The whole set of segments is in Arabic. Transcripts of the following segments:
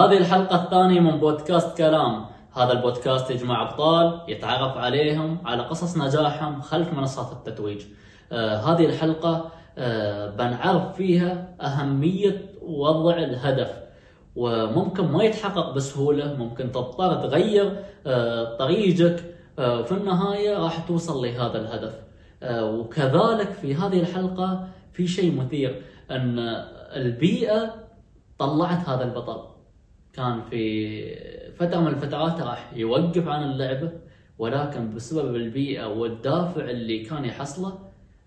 هذه الحلقة الثانية من بودكاست كلام. هذا البودكاست يجمع أبطال يتعرف عليهم على قصص نجاحهم خلف منصات التتويج. آه هذه الحلقة آه بنعرف فيها أهمية وضع الهدف. وممكن ما يتحقق بسهولة ممكن تضطر تغير آه طريقك آه في النهاية راح توصل لهذا الهدف. آه وكذلك في هذه الحلقة في شيء مثير أن البيئة طلعت هذا البطل. كان في فترة من الفترات راح يوقف عن اللعبة ولكن بسبب البيئة والدافع اللي كان يحصله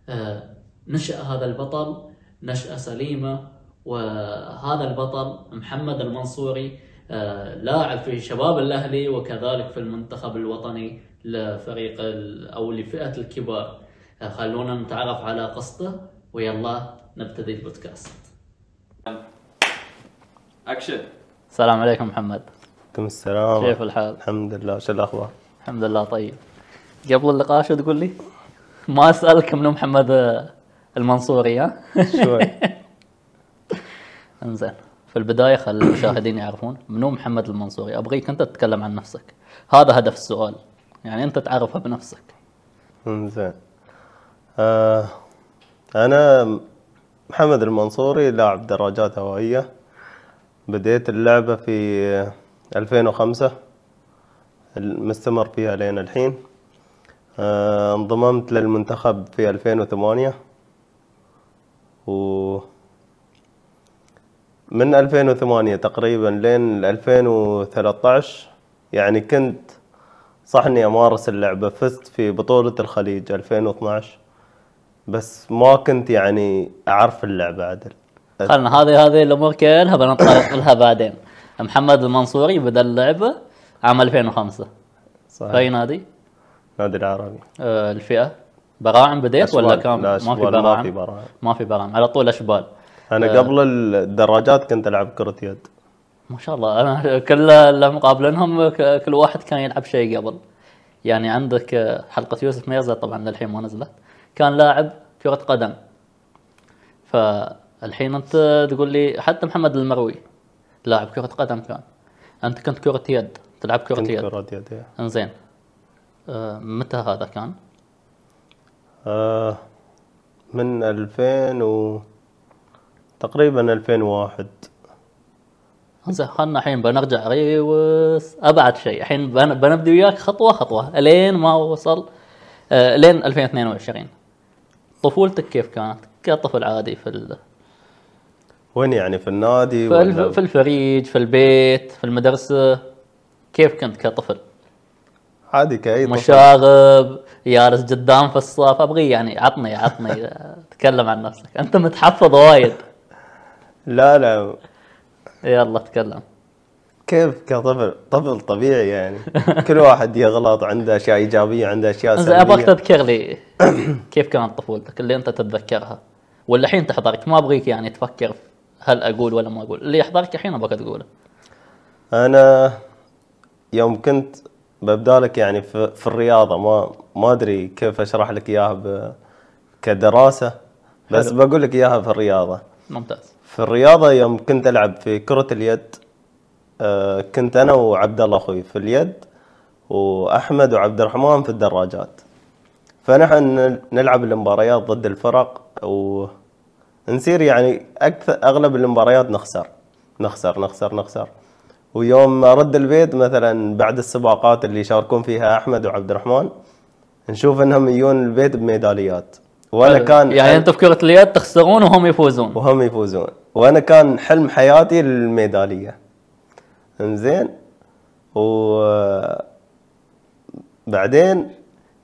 آه، نشأ هذا البطل نشأة سليمة وهذا البطل محمد المنصوري آه، لاعب في شباب الأهلي وكذلك في المنتخب الوطني لفريق أو لفئة الكبار. آه، خلونا نتعرف على قصته ويلا نبتدي البودكاست. اكشن السلام عليكم محمد. عليكم السلام. كيف الحال؟ الحمد لله شو الأخبار؟ الحمد لله طيب. قبل اللقاء شو تقول لي؟ ما أسألك منو محمد آه، المنصوري ها؟ شوي. انزين. في البداية خل المشاهدين يعرفون منو محمد المنصوري. أبغيك أنت تتكلم عن نفسك. هذا هدف السؤال. يعني أنت تعرفها بنفسك. انزين. آه أنا محمد المنصوري لاعب دراجات هوائية. بديت اللعبة في 2005 مستمر فيها لين الحين. آه انضممت للمنتخب في 2008 و من 2008 تقريبا لين 2013 يعني كنت صح إني أمارس اللعبة فزت في بطولة الخليج 2012 بس ما كنت يعني أعرف اللعبة عدل. خلنا هذه هذه الأمور كلها بنطلق لها بعدين. محمد المنصوري بدأ اللعبه عام 2005 في أي صحيح نادي؟ نادي العربي آه الفئة. براعم بديت ولا. كان؟ لا، ما في أشبال، ما براعم؟ في براعم. ما في براعم. على طول اشبال أنا قبل الدراجات كنت ألعب كرة يد. ما شاء الله. أنا كل اللي مقابلينهم كل واحد كان يلعب شيء قبل. يعني عندك آه، حلقة يوسف ميرزا طبعا للحين ما نزلت. كان لاعب كرة قدم. فالحين أنت تقول لي حتى محمد المروي لاعب كرة قدم كان. أنت كنت كرة يد تلعب كنت يد. كرة يد إيه. إنزين. آه، متى هذا كان؟ آه من 2000 و تقريبا 2001 إنزين خلنا الحين بنرجع ريوس أبعد شيء. الحين بن- بنبدي وياك خطوة خطوة. لين ما وصل آه، لين 2022 طفولتك كيف كانت؟ كطفل عادي في ال... وين يعني؟ في النادي في, ولا. في الفريج في البيت في المدرسة. كيف كنت كطفل؟ عادي كأي طفل. مشاغب جالس قدام في الصف. أبغي يعني عطني عطني. تكلم عن نفسك. أنت متحفظ وايد. لا لا. يلا تكلم. كيف كطفل؟ طفل طبيعي يعني. كل واحد يغلط عنده أشياء إيجابية عنده أشياء انزين ابغاك سلبيه تذكر لي كيف كانت طفولتك اللي أنت تتذكرها. ولا الحين تحضرك ما أبغيك يعني تفكر في هل أقول ولا ما أقول؟ اللي يحضرك الحين أبغاك تقوله. أنا يوم كنت ببدأ لك يعني في, في الرياضة ما ما أدري كيف أشرح لك إياها ب- كدراسة بس حلو. بقول لك إياها في الرياضة. ممتاز. في الرياضة يوم كنت ألعب في كرة اليد آه، كنت أنا وعبد الله أخوي في اليد وأحمد وعبد الرحمن في الدراجات. فنحن نلعب المباريات ضد الفرق ونصير يعني أكثر أغلب المباريات نخسر. نخسر نخسر نخسر. ويوم ارد البيت مثلا بعد السباقات اللي يشاركون فيها أحمد وعبد الرحمن نشوف إنهم يجون البيت بميداليات. وأنا كان يعني أنتم في كرة اليد تخسرون وهم يفوزون. وهم يفوزون. وأنا كان حلم حياتي الميداليه إنزين؟ و بعدين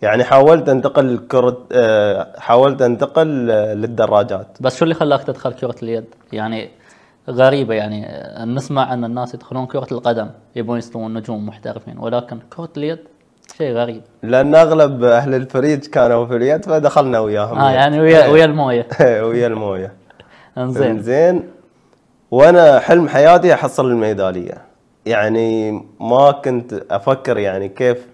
يعني حاولت انتقل كرة آه، حاولت انتقل آه، للدراجات. بس شو اللي خلاك تدخل كرة اليد؟ يعني غريبة يعني نسمع أن الناس يدخلون كرة القدم يبون يستوون نجوم محترفين ولكن كرة اليد شيء غريب. لأن أغلب أهل الفريج كانوا في اليد فدخلنا وياهم آه. يعني ويا ويا الموية. ويا الموية. إنزين. إنزين. وأنا حلم حياتي أحصل الميدالية. يعني ما كنت أفكر يعني كيف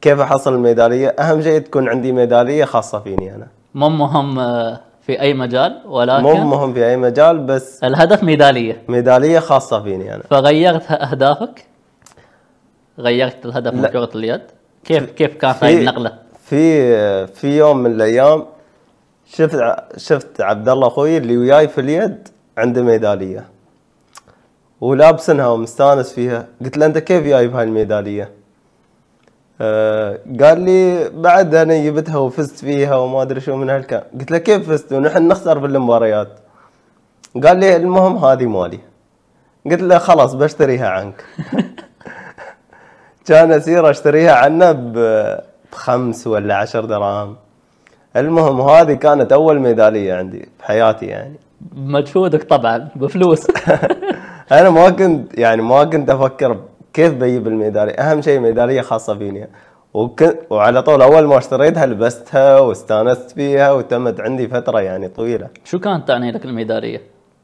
كيف احصل الميدالية؟ أهم شيء تكون عندي ميدالية خاصة فيني أنا. مو مهم آه، في أي مجال ولكن مو مهم في أي مجال بس الهدف ميدالية. ميدالية خاصة فيني أنا. فغيرت أهدافك؟ غيرت الهدف من. كرة اليد؟ كيف كيف كانت هاي النقلة؟ في في يوم من الأيام شفت شفت عبد الله أخوي اللي وياي في اليد عنده ميدالية. ولابسنها ومستانس فيها. قلت له أنت كيف جاي بهاي الميدالية؟ قال لي بعد أنا جبتها وفزت فيها وما أدري شو من هالكلام قلت له كيف فزت؟ ونحن نخسر بالمباريات. قال لي المهم هذه مالي. قلت له خلاص بشتريها عنك. كان أسير أشتريها عنه بخمس ولا عشر دراهم المهم هذه كانت أول ميدالية عندي بحياتي يعني. بمجهودك طبعا بفلوس. أنا ما كنت يعني ما كنت أفكر كيف بجيب الميدالية؟ أهم شيء ميدالية خاصة فيني وكنت وعلى طول أول ما اشتريتها لبستها واستانست فيها وتمت عندي فترة يعني طويلة. شو كانت تعني لك الميدالية؟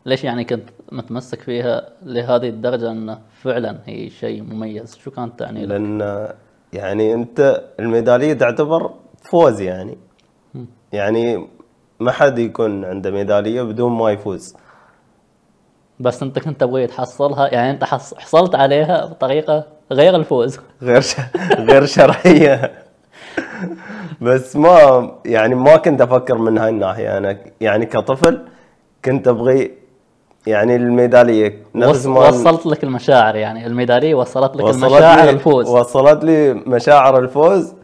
ليش يعني كنت متمسك فيها لهذه الدرجة إنه فعلا هي شيء مميز، شو كانت تعني لك؟ لأن يعني أنت الميدالية تعتبر فوز يعني. يعني ما حد يكون عنده ميدالية بدون ما يفوز. بس انت كنت تبغي تحصلها يعني انت حص- حصلت عليها بطريقة غير الفوز. غير ش... غير شرعية. بس ما يعني ما كنت أفكر من هاي الناحية. أنا يعني كطفل كنت أبغي يعني الميدالية. نفس ما وصلت لك المشاعر يعني. الميدالية وصلت لك وصلت المشاعر لي الفوز. وصلت لي مشاعر الفوز.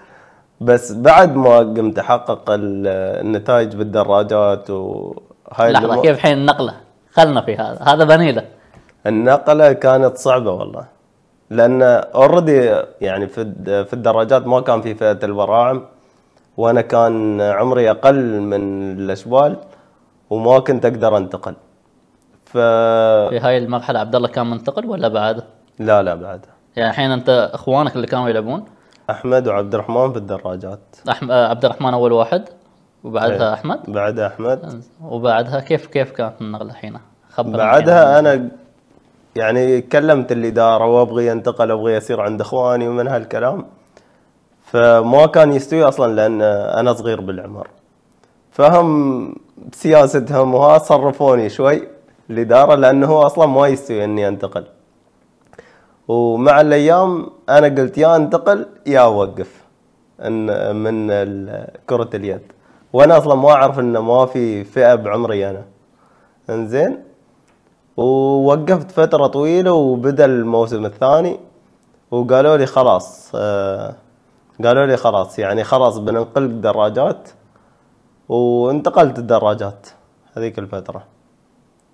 بس بعد ما قمت أحقق ال- النتائج بالدراجات وهاي لحظة كيف الحين النقلة؟ خلنا في هذا. هذا بنيله النقلة كانت صعبة والله. لأن اوريدي يعني في في الدراجات ما كان في فئة البراعم وأنا كان عمري أقل من الأشبال وما كنت أقدر أنتقل. ف في هاي المرحلة عبد الله كان منتقل ولا بعد؟ لا لا بعد. يعني الحين أنت أخوانك اللي كانوا يلعبون؟ أحمد وعبد الرحمن في الدراجات. أحم... عبد الرحمن أول واحد. وبعدها إيه. أحمد؟ بعد أحمد. وبعدها كيف كيف كانت النقلة الحين؟ خبرني بعدها أنا يعني كلمت الإدارة وأبغي أنتقل أبغي أصير عند إخواني ومن هالكلام. فما كان يستوي أصلا لأن أنا صغير بالعمر. فهم بسياستهم وها صرفوني شوي الإدارة لأنه هو أصلا ما يستوي إني أنتقل. ومع الأيام أنا قلت يا أنتقل يا أوقف. إن من كرة اليد. وأنا أصلا ما أعرف إنه ما في فئة بعمري أنا. إنزين؟ ووقفت فترة طويلة وبدأ الموسم الثاني وقالوا لي خلاص آه قالوا لي خلاص يعني خلاص بننقلك دراجات وانتقلت الدراجات هذيك الفترة.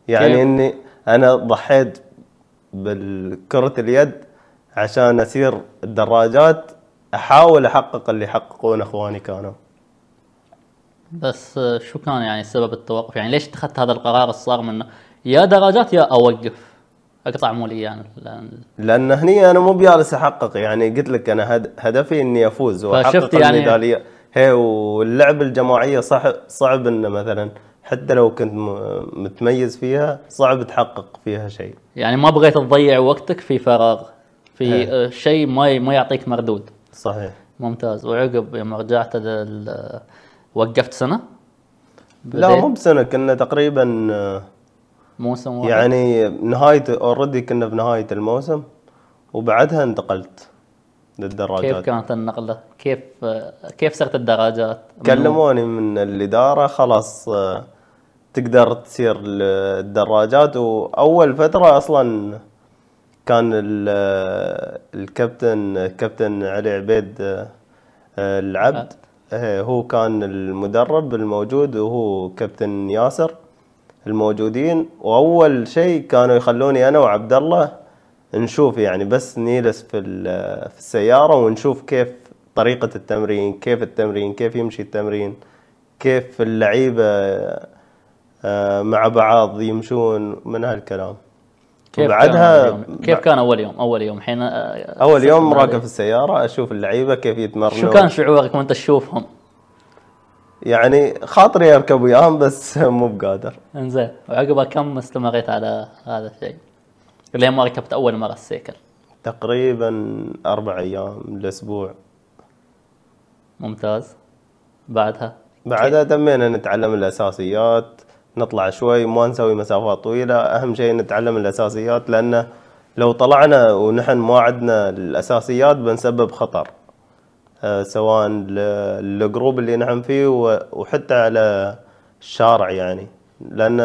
يعني كيف؟ إني أنا ضحيت بالكرة اليد عشان أسير الدراجات أحاول أحقق اللي يحققونه أخواني كانوا. بس آه، شو كان يعني سبب التوقف؟ يعني ليش اتخذت هذا القرار؟ الصارم انه يا درجات يا أوقف. أقطع مولي يعني لأن لأن هني أنا مو بجالس أحقق. يعني قلت لك أنا هد- هدفي إني أفوز وأحقق يعني- الميدالية. هي واللعب الجماعية صح صعب إنه مثلا حتى لو كنت متميز فيها صعب تحقق فيها شيء. يعني ما بغيت تضيع وقتك في فراغ. في إيه. آه، شيء ما ما يعطيك مردود. صحيح. ممتاز. وعقب لما رجعت وقفت سنة؟ لا مو بسنة كنا تقريبا موسم واحد. يعني نهاية اوريدي كنا بنهايه الموسم وبعدها انتقلت كيف للدراجات كانت النقلة؟ كيف كيف صرت الدراجات؟ كلموني من الإدارة خلاص تقدر تسير الدراجات وأول فترة أصلا كان ال- الكابتن كابتن علي عبيد آه، العبد. هو كان المدرب الموجود وهو كابتن ياسر الموجودين. وأول شيء كانوا يخلوني أنا وعبد الله نشوف يعني بس نجلس في في السيارة ونشوف كيف طريقة التمرين كيف التمرين كيف يمشي التمرين كيف اللعيبة آه، مع بعض يمشون من هالكلام. كيف وبعدها كان؟ كيف كان أول يوم؟ أول يوم الحين آه، أول يوم راكب في السيارة أشوف اللعيبة كيف يتمرنون شو كان شعورك وأنت تشوفهم؟ يعني خاطري أركب وياهم بس مو بقادر إنزين وعقبها كم استمريت على هذا الشيء؟ لين ما ركبت أول مرة السيكل تقريبا أربع أيام الأسبوع ممتاز بعدها بعدها تمينا نتعلم الأساسيات نطلع شوي ما نسوي مسافات طويلة. أهم شيء نتعلم الأساسيات لأنه لو طلعنا ونحن ما عندنا الأساسيات بنسبب خطر آه، سواء للجروب اللي نحن فيه وحتى على الشارع يعني. لأن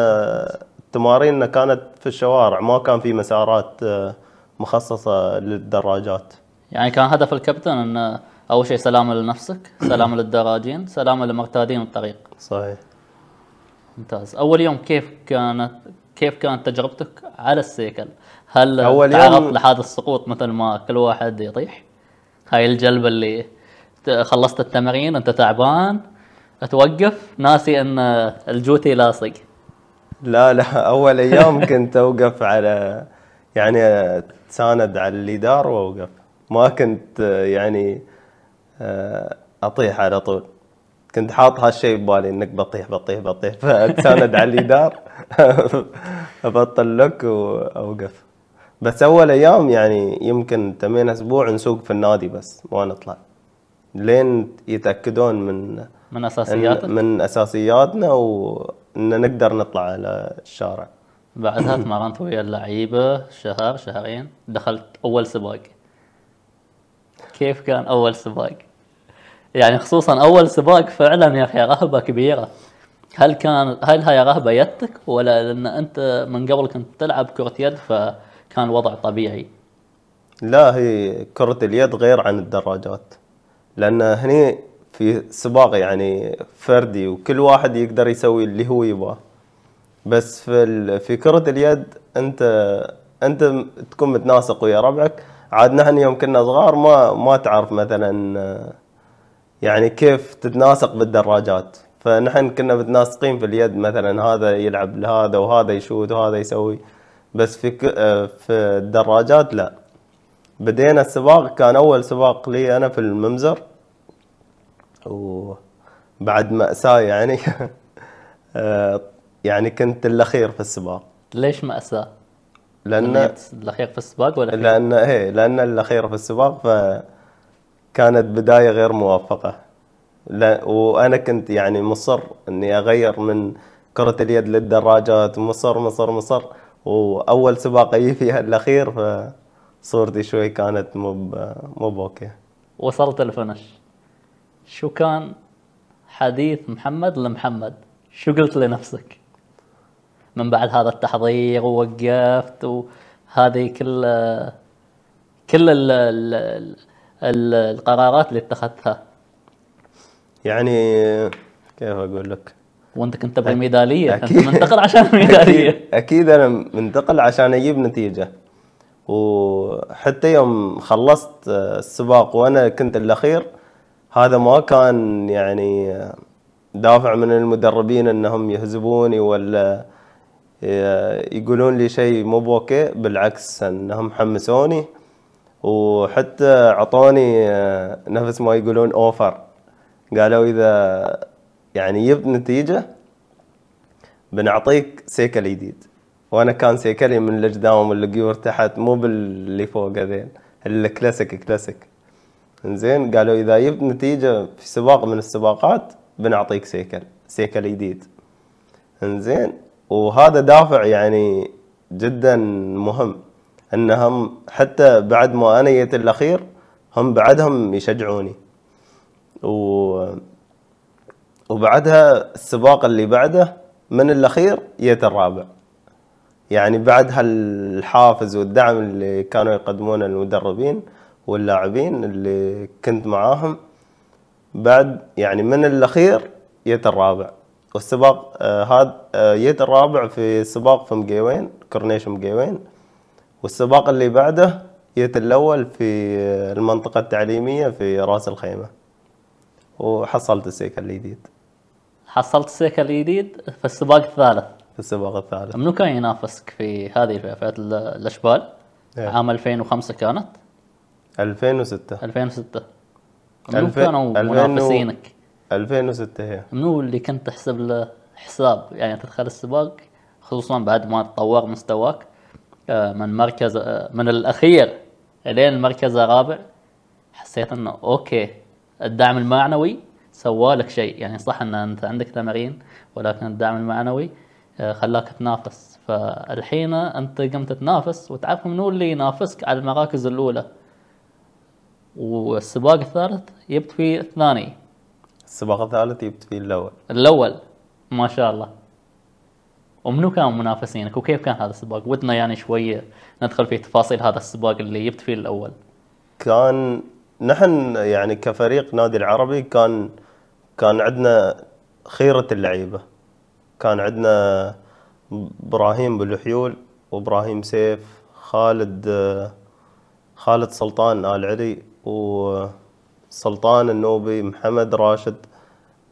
تماريننا كانت في الشوارع ما كان في مسارات آه، مخصصة للدراجات. يعني كان هدف الكابتن أن أول شيء سلامة لنفسك سلامة للدراجين سلامة لمرتادين الطريق. صحيح. ممتاز أول يوم كيف كانت كيف كانت تجربتك على السيكل؟ هل أول تعرضت يوم- لحادث سقوط مثل ما كل واحد يطيح؟ هاي الجلبة اللي خلصت التمرين أنت تعبان توقف ناسي أن الجوتي لاصق لا لا أول أيام كنت أوقف على يعني أتساند على الجدار وأوقف ما كنت يعني آه، أطيح على طول كنت حاط هالشيء ببالي إنك بطيح بطيح بطيح. فاتساند على الجدار أبطل لك وأوقف. بس أول أيام يعني يمكن تمين أسبوع نسوق في النادي بس ما نطلع. لين يتأكدون من من أساسياتك من أساسياتنا وإن نقدر نطلع على الشارع. بعدها تمرنت ويا اللعيبة شهر شهرين. دخلت أول سباق. كيف كان أول سباق؟ يعني خصوصا أول سباق فعلا يا أخي رهبة كبيرة هل كان هل هاي رهبة يدك ولا لأن أنت من قبل كنت تلعب كرة يد فكان الوضع طبيعي؟ لا هي كرة اليد غير عن الدراجات لأن هني في سباق يعني فردي وكل واحد يقدر يسوي اللي هو يبغاه بس في. في كرة اليد أنت أنت تكون متناسق ويا ربعك عاد نحن يوم كنا صغار ما ما تعرف مثلا يعني كيف تتناسق بالدراجات؟ فنحن كنا متناسقين في اليد مثلا هذا يلعب لهذا وهذا يشوت وهذا يسوي بس في ك... آه، في الدراجات لا. بدينا السباق كان أول سباق لي أنا في الممزر وبعد مأساة يعني. آه، يعني كنت الأخير في السباق. ليش مأساة؟ لأن لأن الأخير في السباق ولا في لأن إيه لأن الأخير في السباق فكانت بداية غير موفقة وأنا كنت يعني مصر إني أغير من كرة اليد للدراجات. مصر مصر مصر. وأول سباق أجي فيها الأخير فصورتي شوي كانت مو مو بأوكي. وصلت الفنش شو كان حديث محمد لمحمد؟ شو قلت لنفسك؟ من بعد هذا التحضير ووقفت وهذه كل كل ال القرارات اللي اتخذتها. يعني كيف أقول لك؟ وأنت كنت تبغي ميدالية أنت أكيد. منتقل عشان ميدالية. أكيد, أكيد أنا منتقل عشان أجيب نتيجة. وحتى يوم خلصت السباق وأنا كنت الأخير هذا ما كان يعني دافع من المدربين أنهم يهزبوني ولا يقولون لي شيء مو بوكي بالعكس أنهم حمسوني. وحتى أعطوني نفس ما يقولون offer قالوا إذا يعني جبت نتيجة بنعطيك سيكل جديد. وأنا كان سيكلي من القدام والقيور تحت مو باللي فوق هذين ال classic classic إنزين؟ قالوا إذا جبت نتيجة في سباق من السباقات بنعطيك سيكل سيكل جديد. إنزين؟ وهذا دافع يعني جدا مهم. أنهم حتى بعد ما أنا جيت الأخير هم بعدهم يشجعوني. و وبعدها السباق اللي بعده من الأخير جيت الرابع. يعني بعد هالحافز والدعم اللي كانوا يقدمونه المدربين واللاعبين اللي كنت معاهم بعد يعني من الأخير جيت الرابع. والسباق آه هذا آه جيت الرابع في سباق في مقيوين كورنيش مقيوين والسباق اللي بعده جيت الأول في المنطقة التعليمية في راس الخيمة. وحصلت السيكل الجديد. حصلت السيكل الجديد في السباق الثالث. في السباق الثالث. منو كان ينافسك في هذه فئة ال- الأشبال؟ إيه. عام 2005 كانت. 2006 2006 منو كانوا منافسينك؟ 2006 هي. منو اللي كنت تحسب له حساب؟ يعني تدخل السباق خصوصا بعد ما تطور مستواك. من مركز آه، من الأخير إلين المركز الرابع حسيت إنه أوكي الدعم المعنوي سوالك شيء. يعني صح إن أنت عندك تمارين ولكن الدعم المعنوي آه، خلاك تنافس. فالحين أنت قمت تنافس وتعرف منو اللي ينافسك على المراكز الأولى. والسباق الثالث جبت فيه الثاني. السباق الثالث جبت فيه الأول. الأول. ما شاء الله. ومنو كان منافسينك؟ وكيف كان هذا السباق؟ ودنا يعني شوية ندخل في تفاصيل هذا السباق اللي جبت فيه الأول. كان نحن يعني كفريق نادي العربي كان كان عندنا خيرة اللعيبة. كان عندنا إبراهيم بالحيول وإبراهيم سيف خالد خالد سلطان آل علي وسلطان النوبي محمد راشد.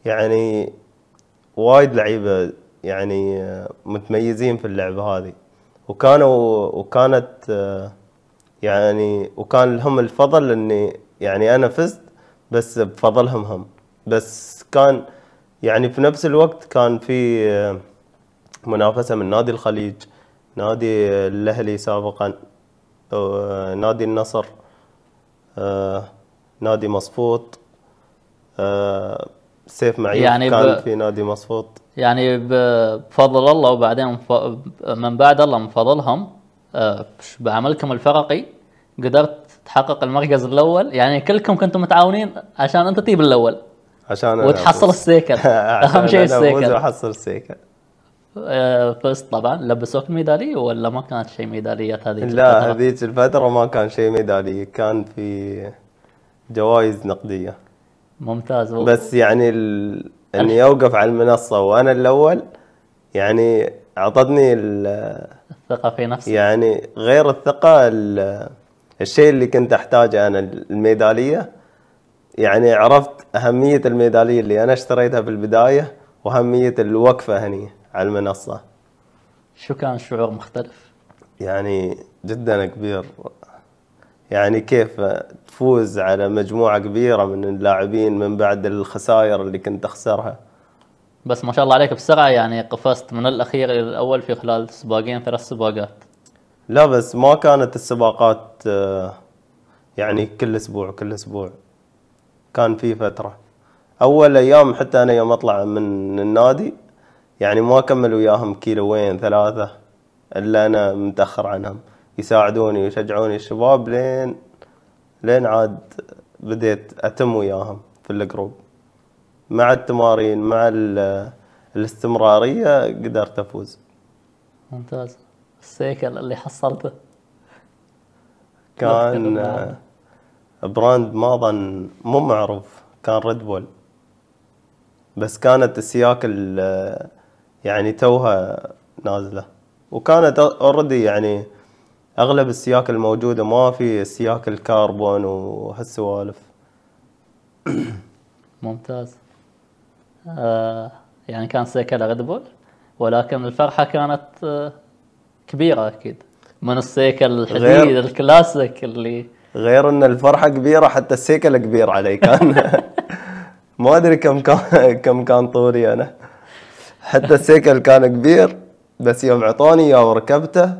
يعني وايد لعيبة يعني متميزين في اللعبة هذه. وكانوا وكانت يعني وكان لهم الفضل إني يعني أنا فزت بس بفضلهم هم. بس كان يعني في نفس الوقت كان في منافسة من نادي الخليج نادي الأهلي سابقا نادي النصر نادي مصفوط سيف معيوف يعني كان في نادي مصفوط. يعني بفضل الله وبعدين من بعد الله من فضلهم آه، بعملكم الفرقي قدرت تحقق المركز الأول. يعني كلكم كنتم متعاونين عشان أنت تجيب الأول عشان وتحصل السيكل. أهم شيء السيكل. وحصل السيكل. فزت طبعا. لبسوك ميداليه ولا ما كانت شيء ميداليات هذه؟ لا هذيك الفترة ما كان شيء ميداليه كان في جوائز نقدية. ممتاز. بس يعني ال... إني أوقف على المنصة وأنا الأول يعني أعطتني ال... الثقة في نفسك يعني غير الثقة ال... الشيء اللي كنت أحتاجه أنا الميدالية. يعني عرفت أهمية الميدالية اللي أنا اشتريتها في البداية وأهمية الوقفة هني على المنصة. شو كان الشعور مختلف؟ يعني جدا كبير. يعني كيف تفوز على مجموعة كبيرة من اللاعبين من بعد الخسائر اللي كنت أخسرها بس ما شاء الله عليك بسرعة يعني قفزت من الأخير إلى الأول في خلال سباقين ثلاث سباقات. لا بس ما كانت السباقات يعني كل أسبوع كل أسبوع. كان في فترة. أول أيام حتى أنا يوم أطلع من النادي يعني ما كمل وياهم كيلوين ثلاثة إلا أنا متأخر عنهم. يساعدوني ويشجعوني الشباب لين لين عاد بديت أتم وياهم في الجروب. مع التمارين مع الاستمرارية قدرت أفوز. ممتاز. السيكل اللي حصلته. كان brand ما ظن مو معروف. كان Red Bull بس كانت السياك يعني توها نازلة. وكانت already يعني أغلب السياك الموجوده ما في سياك الكربون وهالسوالف. ممتاز. آه يعني كان سيكل Red Bull ولكن الفرحة كانت آه كبيرة أكيد. من السيكل الحديد الكلاسيك اللي غير إن الفرحة كبيرة حتى السيكل كبير علي كان. ما أدري كم كان كم كان طولي أنا. حتى السيكل كان كبير بس يوم عطوني اياه وركبته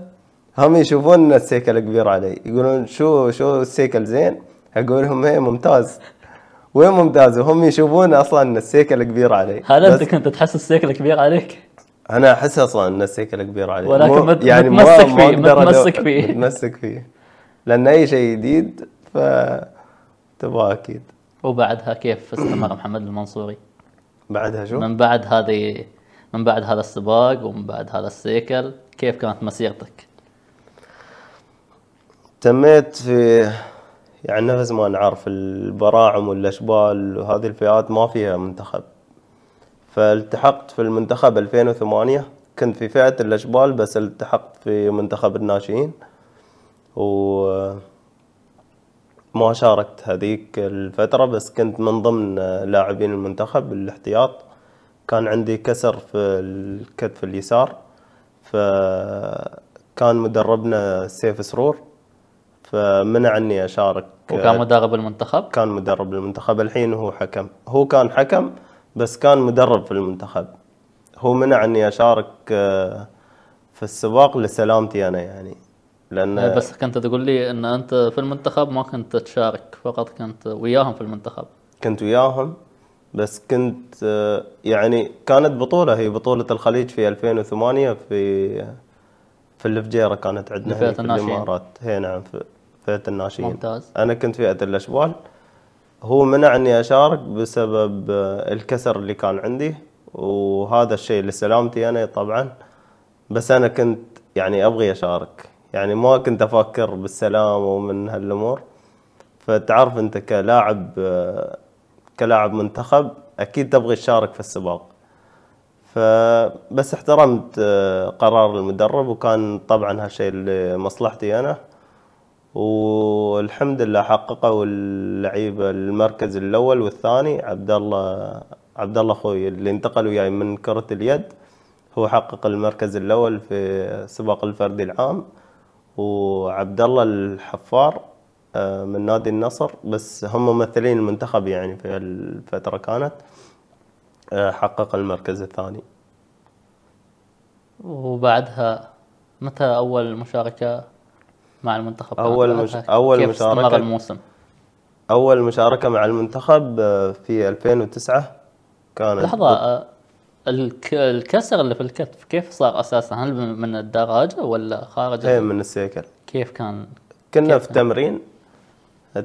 هم يشوفون السيكل كبير علي. يقولون شو شو السيكل زين؟ أقول لهم إيه ممتاز. وين ممتاز؟ وهم يشوفون أصلا إن السيكل كبير علي. هل أنت كنت تحس السيكل كبير عليك؟ أنا أحس أصلا إن السيكل كبير علي. ولكن مت يعني متمسك فيه متمسك فيه. متمسك فيه. لأن أي شيء جديد ف تبغى أكيد. وبعدها كيف استمر محمد المنصوري؟ بعدها شو؟ من بعد هذه من بعد هذا السباق ومن بعد هذا السيكل كيف كانت مسيرتك؟ تميت في يعني نفس ما نعرف البراعم والأشبال وهذه الفئات ما فيها منتخب. فالتحقت في المنتخب 2008 كنت في فئة الأشبال بس التحقت في منتخب الناشئين. و ما شاركت هذيك الفترة بس كنت من ضمن لاعبين المنتخب. الاحتياط كان عندي كسر في الكتف اليسار فكان مدربنا سيف سرور. فمنع اني أشارك وكان مدرب المنتخب؟ كان مدرب المنتخب. الحين هو حكم. هو كان حكم بس كان مدرب في المنتخب. هو منع اني أشارك آه، في السباق لسلامتي أنا يعني. لأن إيه، بس كنت تقول لي إن أنت في المنتخب ما كنت تشارك فقط كنت وياهم في المنتخب. كنت وياهم بس كنت آه، يعني كانت بطولة. هي بطولة الخليج في 2008 في في الفجيرة كانت عندنا في الناشئين. الإمارات. هي نعم فئة الناشئين. ممتاز. أنا كنت فئة الأشبال. هو منعني أشارك بسبب الكسر اللي كان عندي وهذا الشيء لسلامتي أنا طبعا. بس أنا كنت يعني أبغي أشارك. يعني ما كنت أفكر بالسلام ومن هالأمور. فتعرف أنت كلاعب كلاعب منتخب أكيد تبغي تشارك في السباق. فبس احترمت قرار المدرب وكان طبعا هالشيء لمصلحتي أنا. والحمد لله حققوا اللعيبه المركز الأول والثاني عبد الله عبد الله أخوي اللي انتقل وياي من كرة اليد. هو حقق المركز الأول في سباق الفردي العام. وعبد الله الحفار آه، من نادي النصر. بس هم ممثلين المنتخب يعني في الفترة كانت. آه، حقق المركز الثاني. وبعدها متى أول مشاركة؟ مع المنتخب بعدها؟ مش- أول كيف استمر مشاركة- الموسم؟ أول مشاركة مع المنتخب آه، في 2009 كانت لحظة آه، الك... الكسر اللي في الكتف كيف صار أساسا؟ هل من الدراجة ولا خارج؟ هي من السيكل. كيف كان؟ كنا كيف في تمرين.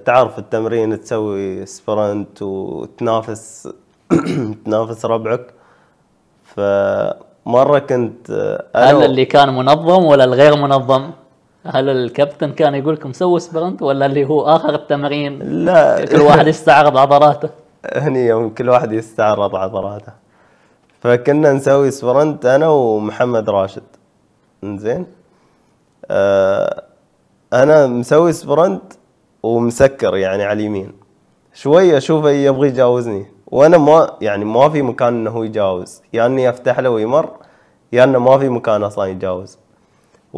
تعرف التمرين تسوي سبرنت وتنافس تنافس ربعك. فمرة كنت أنا هل اللي كان منظم ولا الغير منظم؟ هل الكابتن كان يقول لكم سووا sprint ولا اللي هو آخر التمرين لا. كل واحد يستعرض عضلاته. هني يوم كل واحد يستعرض عضلاته. فكنا نسوي sprint أنا ومحمد راشد. إنزين؟ آه أنا مسوي sprint ومسكر يعني على اليمين. شوي أشوفه يبغى يجاوزني. وأنا ما يعني ما في مكان إنه هو يجاوز. يا إني أفتح له ويمر يا إنه ما في مكان أصلا يجاوز.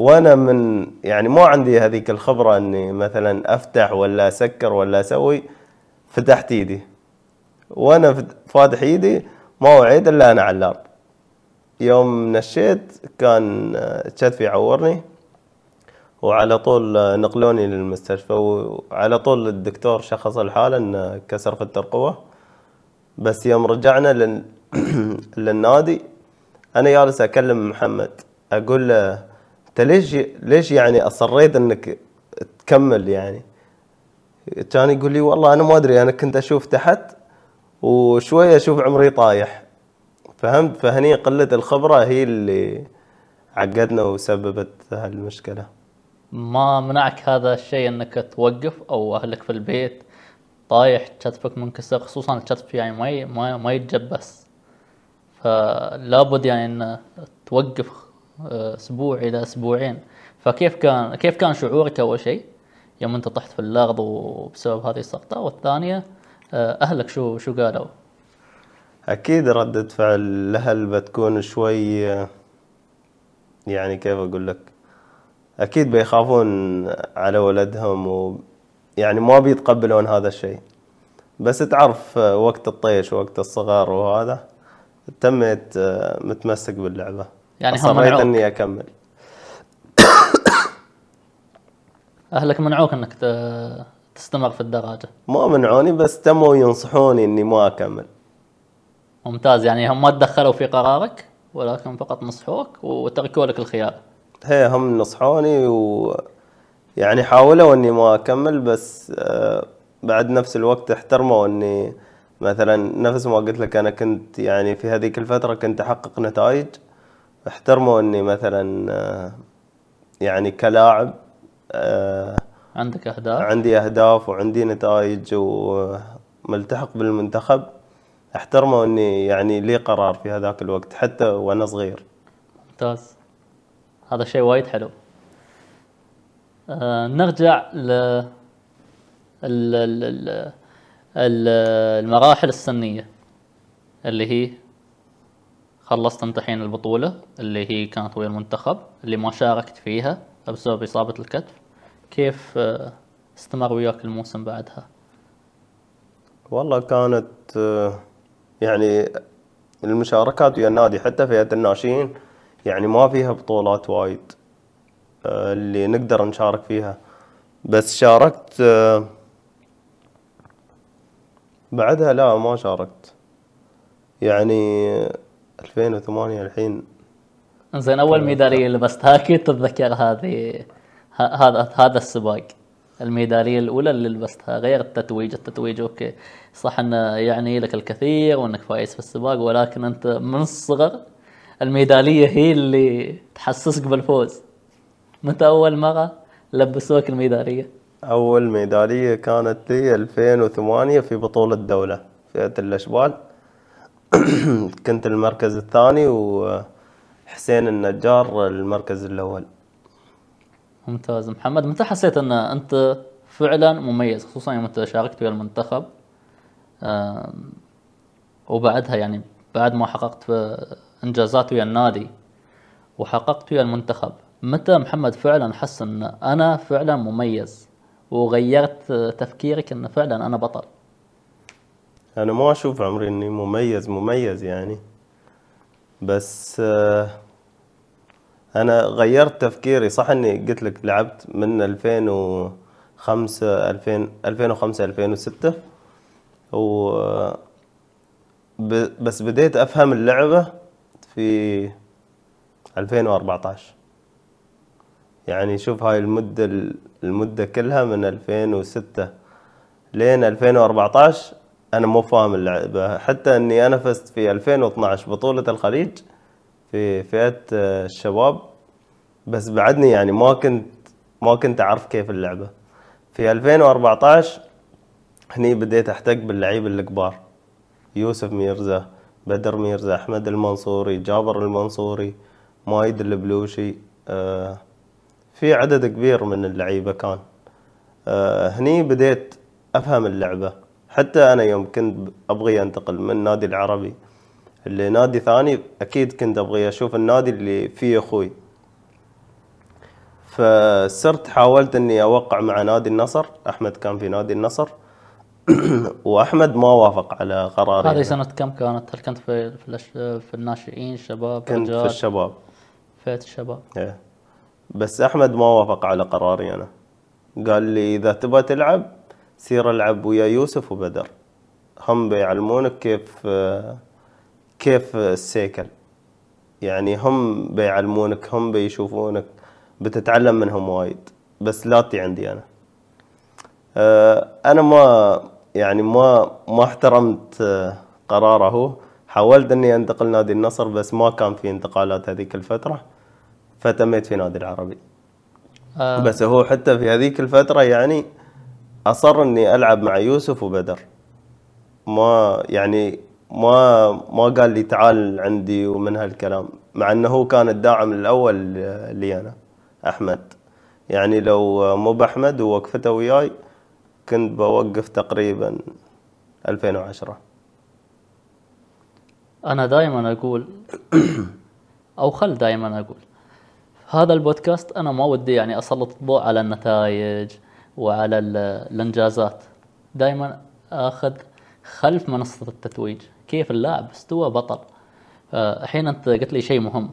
وأنا من يعني ما عندي هذيك الخبرة إني مثلا أفتح ولا أسكر ولا أسوي فتحت إيدي. وأنا فاتح إيدي ما وعيت إلا أنا الأرض يوم نشيت كان آه، كتفي عورني وعلى طول آه، نقلوني للمستشفى وعلى طول الدكتور شخص الحالة إنه كسر في الترقوة. بس يوم رجعنا لل... للنادي أنا جالس أكلم محمد أقول له أنت ليش ليش يعني أصريت إنك تكمل يعني؟ كان يقول لي والله أنا ما أدري أنا كنت أشوف تحت وشوية أشوف عمري طايح. فهمت فهني قلة الخبرة هي اللي عقدنا وسببت هالمشكلة. ما منعك هذا الشيء إنك توقف أو أهلك في البيت طايح كتفك منكسر خصوصا الكتف يعني ما ما ما يتجبس. فلابد يعني إن توقف أسبوع إلى أسبوعين. فكيف كان كيف كان شعورك أول شيء؟ يوم أنت طحت في الأرض وبسبب هذه السقطه والثانية آه، أهلك شو شو قالوا؟ أكيد ردة فعل الأهل بتكون شوي يعني كيف أقول لك؟ أكيد بيخافون على ولدهم و يعني ما بيتقبلون هذا الشيء. بس تعرف وقت الطيش ووقت الصغار وهذا تميت متمسك باللعبة. يعني هم منعوك. إني أكمل. أهلك منعوك إنك تستمر في الدراجة. ما منعوني بس تموا ينصحوني إني ما أكمل. ممتاز يعني هم ما تدخلوا في قرارك ولكن فقط نصحوك وتركوا لك الخيار. هي هم نصحوني و يعني حاولوا إني ما أكمل بس آه، بعد نفس الوقت احترموا إني مثلا نفس ما قلت لك أنا كنت يعني في هذيك الفترة كنت أحقق نتائج. احترموا اني مثلا آه، يعني كلاعب آه، عندك أهداف؟ عندي أهداف وعندي نتائج وملتحق بالمنتخب. احترموا اني يعني لي قرار في هذاك الوقت حتى وأنا صغير. ممتاز. هذا شيء وايد حلو. آه نرجع ل ال... ال... ال... ال... المراحل السنية اللي هي خلصت انت الحين البطولة اللي هي كانت ويا المنتخب اللي ما شاركت فيها بسبب إصابة الكتف. كيف آه، استمر وياك الموسم بعدها؟ والله كانت آه، يعني المشاركات ويا النادي حتى فئة الناشئين يعني ما فيها بطولات وايد آه، اللي نقدر نشارك فيها. بس شاركت بعدها لا ما شاركت. يعني 2008 الحين. زين أول ميدالية لبستها أكيد تتذكر هذه هذا هذا السباق. الميدالية الأولى اللي لبستها غير التتويج. التتويج okay صح إنه يعني لك الكثير وإنك فايز في السباق ولكن أنت من الصغر الميدالية هي اللي تحسسك بالفوز. متى أول مرة لبسوك الميدالية؟ أول ميدالية كانت لي 2008 في بطولة دولة فئة الأشبال. كنت المركز الثاني وحسين النجار المركز الأول. ممتاز. محمد متى حسيت أن أنت فعلا مميز خصوصا يوم أنت شاركت ويا المنتخب؟ وبعدها يعني بعد ما حققت في إنجازات ويا النادي وحققت ويا المنتخب متى محمد فعلا حس أن أنا فعلا مميز وغيرت تفكيرك أن فعلا أنا بطل؟ أنا ما أشوف عمري إني مميز مميز يعني. بس آه، أنا غيرت تفكيري. صح إني قلت لك لعبت من 2005 2000 2005 2006 و ب- بس بديت أفهم اللعبة في 2014 يعني شوف هاي المدة المدة كلها من 2006 لين 2014 أنا مو فاهم اللعبة. حتى إني أنا فزت في 2012 بطولة الخليج في فئة آه، الشباب بس بعدني يعني ما كنت ما كنت أعرف كيف اللعبة. في 2014 هني بديت أحتك باللعيبة الكبار يوسف ميرزا بدر ميرزا أحمد المنصوري جابر المنصوري مايد البلوشي آه، في عدد كبير من اللعيبة كان. آه، هني بديت أفهم اللعبة. حتى أنا يوم كنت أبغي أنتقل من النادي العربي لنادي ثاني أكيد كنت أبغي أشوف النادي اللي فيه أخوي فصرت حاولت إني أوقع مع نادي النصر أحمد كان في نادي النصر وأحمد ما وافق على قراري هذه. سنة كم كانت؟ هل كنت في في, الناشئين شباب كنت في الشباب فئة الشباب إيه. بس أحمد ما وافق على قراري أنا قال لي إذا تبغى تلعب سير العب ويا يوسف وبدر. هم بيعلمونك كيف كيف السيكل. يعني هم بيعلمونك هم بيشوفونك بتتعلم منهم وايد. بس لا تي عندي أنا. أنا ما يعني ما ما احترمت قراره حاولت إني أنتقل نادي النصر بس ما كان في انتقالات هذيك الفترة. فتميت في نادي العربي. آه. بس هو حتى في هذيك الفترة يعني أصر إني ألعب مع يوسف وبدر. ما يعني ما ما قال لي تعال عندي ومن هالكلام مع إنه هو كان الداعم الأول لي أنا أحمد. يعني لو مو بأحمد ووقفته وياي كنت بوقف تقريبا 2010 أنا دائما أقول أو خل دائما أقول هذا البودكاست أنا ما ودي يعني أسلط الضوء على النتائج. وعلى ال- الإنجازات. دائما أخذ خلف منصة التتويج. كيف اللاعب استوى بطل. آه، الحين أنت قلت لي شيء مهم.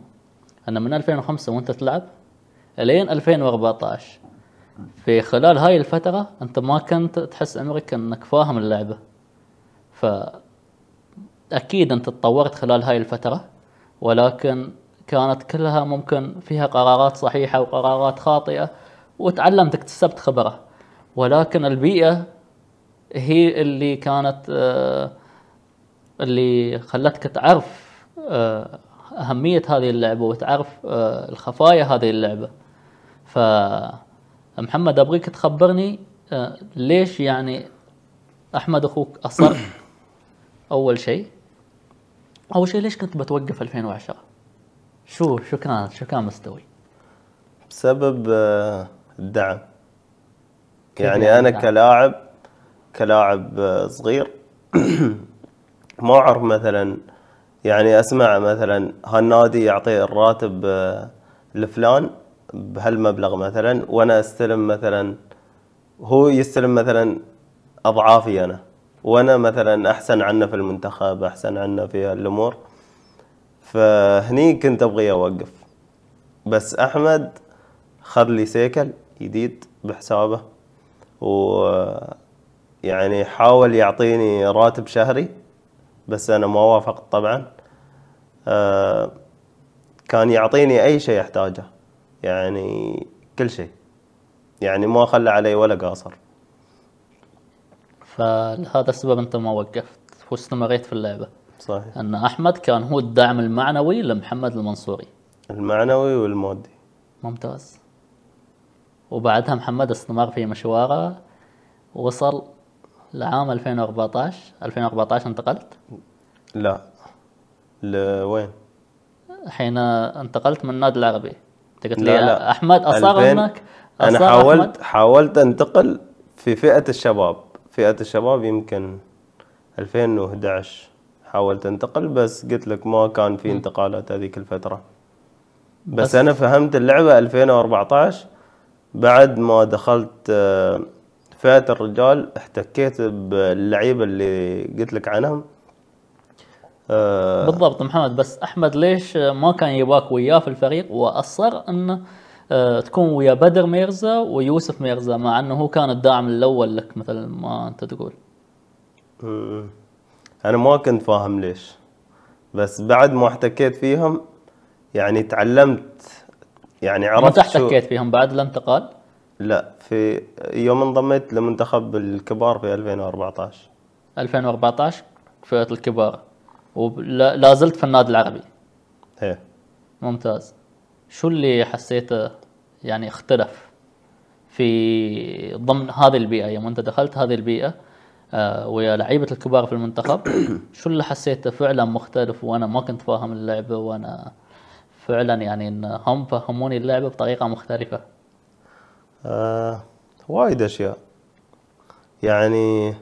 أن من 2005 وأنت تلعب لين 2014 في خلال هاي الفترة أنت ما كنت تحس عمرك أنك فاهم اللعبة. ف أكيد أنت تطورت خلال هاي الفترة ولكن كانت كلها ممكن فيها قرارات صحيحة وقرارات خاطئة وتعلمت اكتسبت خبرة. ولكن البيئة هي اللي كانت آه، اللي خلتك تعرف آه، أهمية هذه اللعبة وتعرف آه، الخفايا هذه اللعبة. فمحمد أبغيك تخبرني ليش يعني أحمد أخوك أصر؟ أول شيء. أول شيء ليش كنت بتوقف 2010 شو شو كان شو كان مستوي؟ بسبب الدعم. يعني أنا؟ كلاعب كلاعب آه، صغير. ما أعرف مثلا يعني أسمع مثلا هالنادي يعطي الراتب آه، لفلان بهالمبلغ مثلا وأنا أستلم مثلا هو يستلم مثلا أضعافي أنا. وأنا مثلا أحسن عنه في المنتخب أحسن عنه في الأمور فهني كنت أبغي أوقف. بس أحمد خذ لي سيكل جديد بحسابه. و يعني حاول يعطيني راتب شهري بس أنا ما وافقت طبعا. آه، كان يعطيني أي شيء أحتاجه يعني كل شيء يعني ما خلى علي ولا قاصر. فلهذا السبب أنت ما وقفت؟ واستمريت في اللعبة. صحيح. أن أحمد كان هو الداعم المعنوي لمحمد المنصوري. المعنوي والمادي. ممتاز. وبعدها محمد استمر في مشواره وصل لعام 2014 2014 انتقلت؟ لا. لوين؟ حين انتقلت من النادي العربي. انت قلت لي لا لا. أحمد اصر 2000 انك أنا حاولت أحمد- حاولت أنتقل في فئة الشباب. فئة الشباب يمكن 2011 حاولت أنتقل بس قلت لك ما كان في انتقالات هذيك الفترة. بس, بس- أنا فهمت اللعبة 2014 بعد ما دخلت آه، فئة الرجال احتكيت باللعيبة اللي قلت لك عنهم. آه، بالضبط محمد بس أحمد ليش ما كان يباك وياه في الفريق؟ وأصر إنه آه، تكون ويا بدر ميرزا ويوسف ميرزا مع إنه هو كان الداعم الأول لك مثل ما أنت تقول. أنا ما كنت فاهم ليش. بس بعد ما احتكيت فيهم يعني تعلمت يعني عرفت شو احتكيت فيهم بعد الانتقال لا في يوم انضميت لمنتخب الكبار في 2014 2014 فئة الكبار ولا زلت في النادي العربي. إيه. ممتاز. شو اللي حسيته يعني اختلف في ضمن هذه البيئة؟ يوم انت دخلت هذه البيئة آه، ويا لعيبة الكبار في المنتخب شو اللي حسيته فعلا مختلف؟ وأنا ما كنت فاهم اللعبة وأنا فعلا يعني إن هم فهموني اللعبة بطريقة مختلفة. آه وايد أشياء. يعني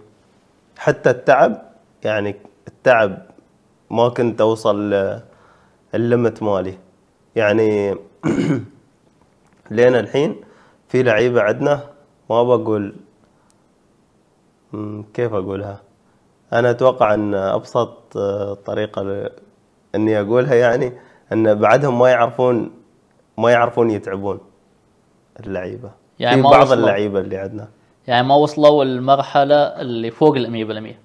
حتى التعب يعني التعب ما كنت أوصل الليمت مالي. يعني لين الحين في لعيبة عندنا ما بقول كيف أقولها؟ أنا أتوقع إن أبسط آه، طريقة إني أقولها يعني أن بعدهم ما يعرفون ما يعرفون يتعبون اللعيبة. يعني في بعض. اللعيبة اللي عندنا. يعني ما وصلوا المرحلة اللي فوق بالمية.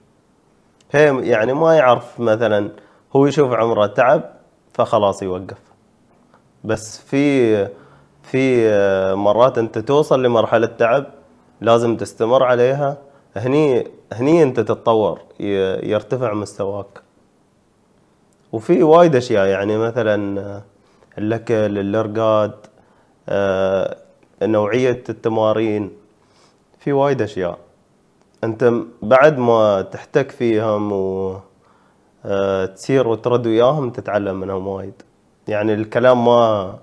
هي يعني ما يعرف مثلا هو يشوف عمره تعب فخلاص يوقف. بس في في مرات أنت توصل لمرحلة تعب لازم تستمر عليها هني هني أنت تتطور يرتفع مستواك. وفي وايد أشياء يعني مثلا الأكل الأرقاد آه، نوعية التمارين في وايد أشياء. أنت بعد ما تحتك فيهم و آه، تسير وترد وياهم تتعلم منهم وايد. يعني الكلام ما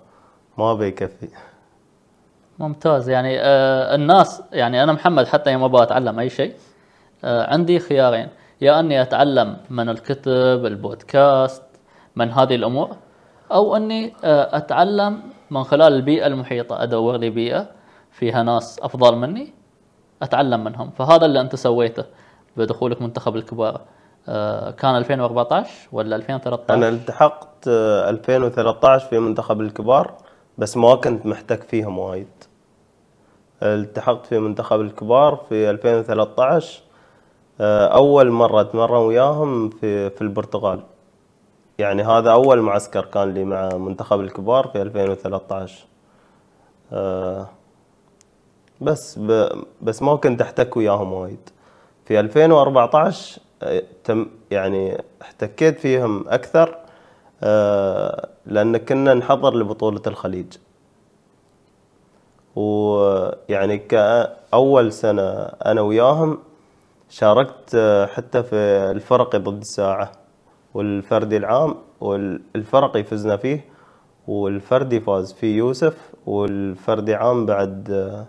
ما بيكفي. ممتاز. يعني آه الناس يعني أنا محمد حتى يوم أبغى أتعلم أي شيء آه عندي خيارين. يا أني أتعلم من الكتب البودكاست من هذه الأمور أو أني آه أتعلم من خلال البيئة المحيطة. أدور لي بيئة فيها ناس أفضل مني أتعلم منهم. فهذا اللي أنت سويته بدخولك منتخب الكبار. آه كان 2014 ولا 2013 أنا التحقت آه، 2013 في منتخب الكبار بس ما كنت محتك فيهم وايد. التحقت في منتخب الكبار في 2013 آه، أول مرة أتمرن وياهم في في البرتغال. يعني هذا أول معسكر كان لي مع منتخب الكبار في 2013 آه، بس بس ما كنت أحتك وياهم وايد. في 2014 آه، تم يعني احتكيت فيهم أكثر آه، لأن كنا نحضر لبطولة الخليج. ويعني كأول سنة أنا وياهم شاركت آه، حتى في الفرقي ضد الساعة والفردي العام والفرقي فزنا فيه والفردي فاز فيه يوسف والفردي عام بعد آه،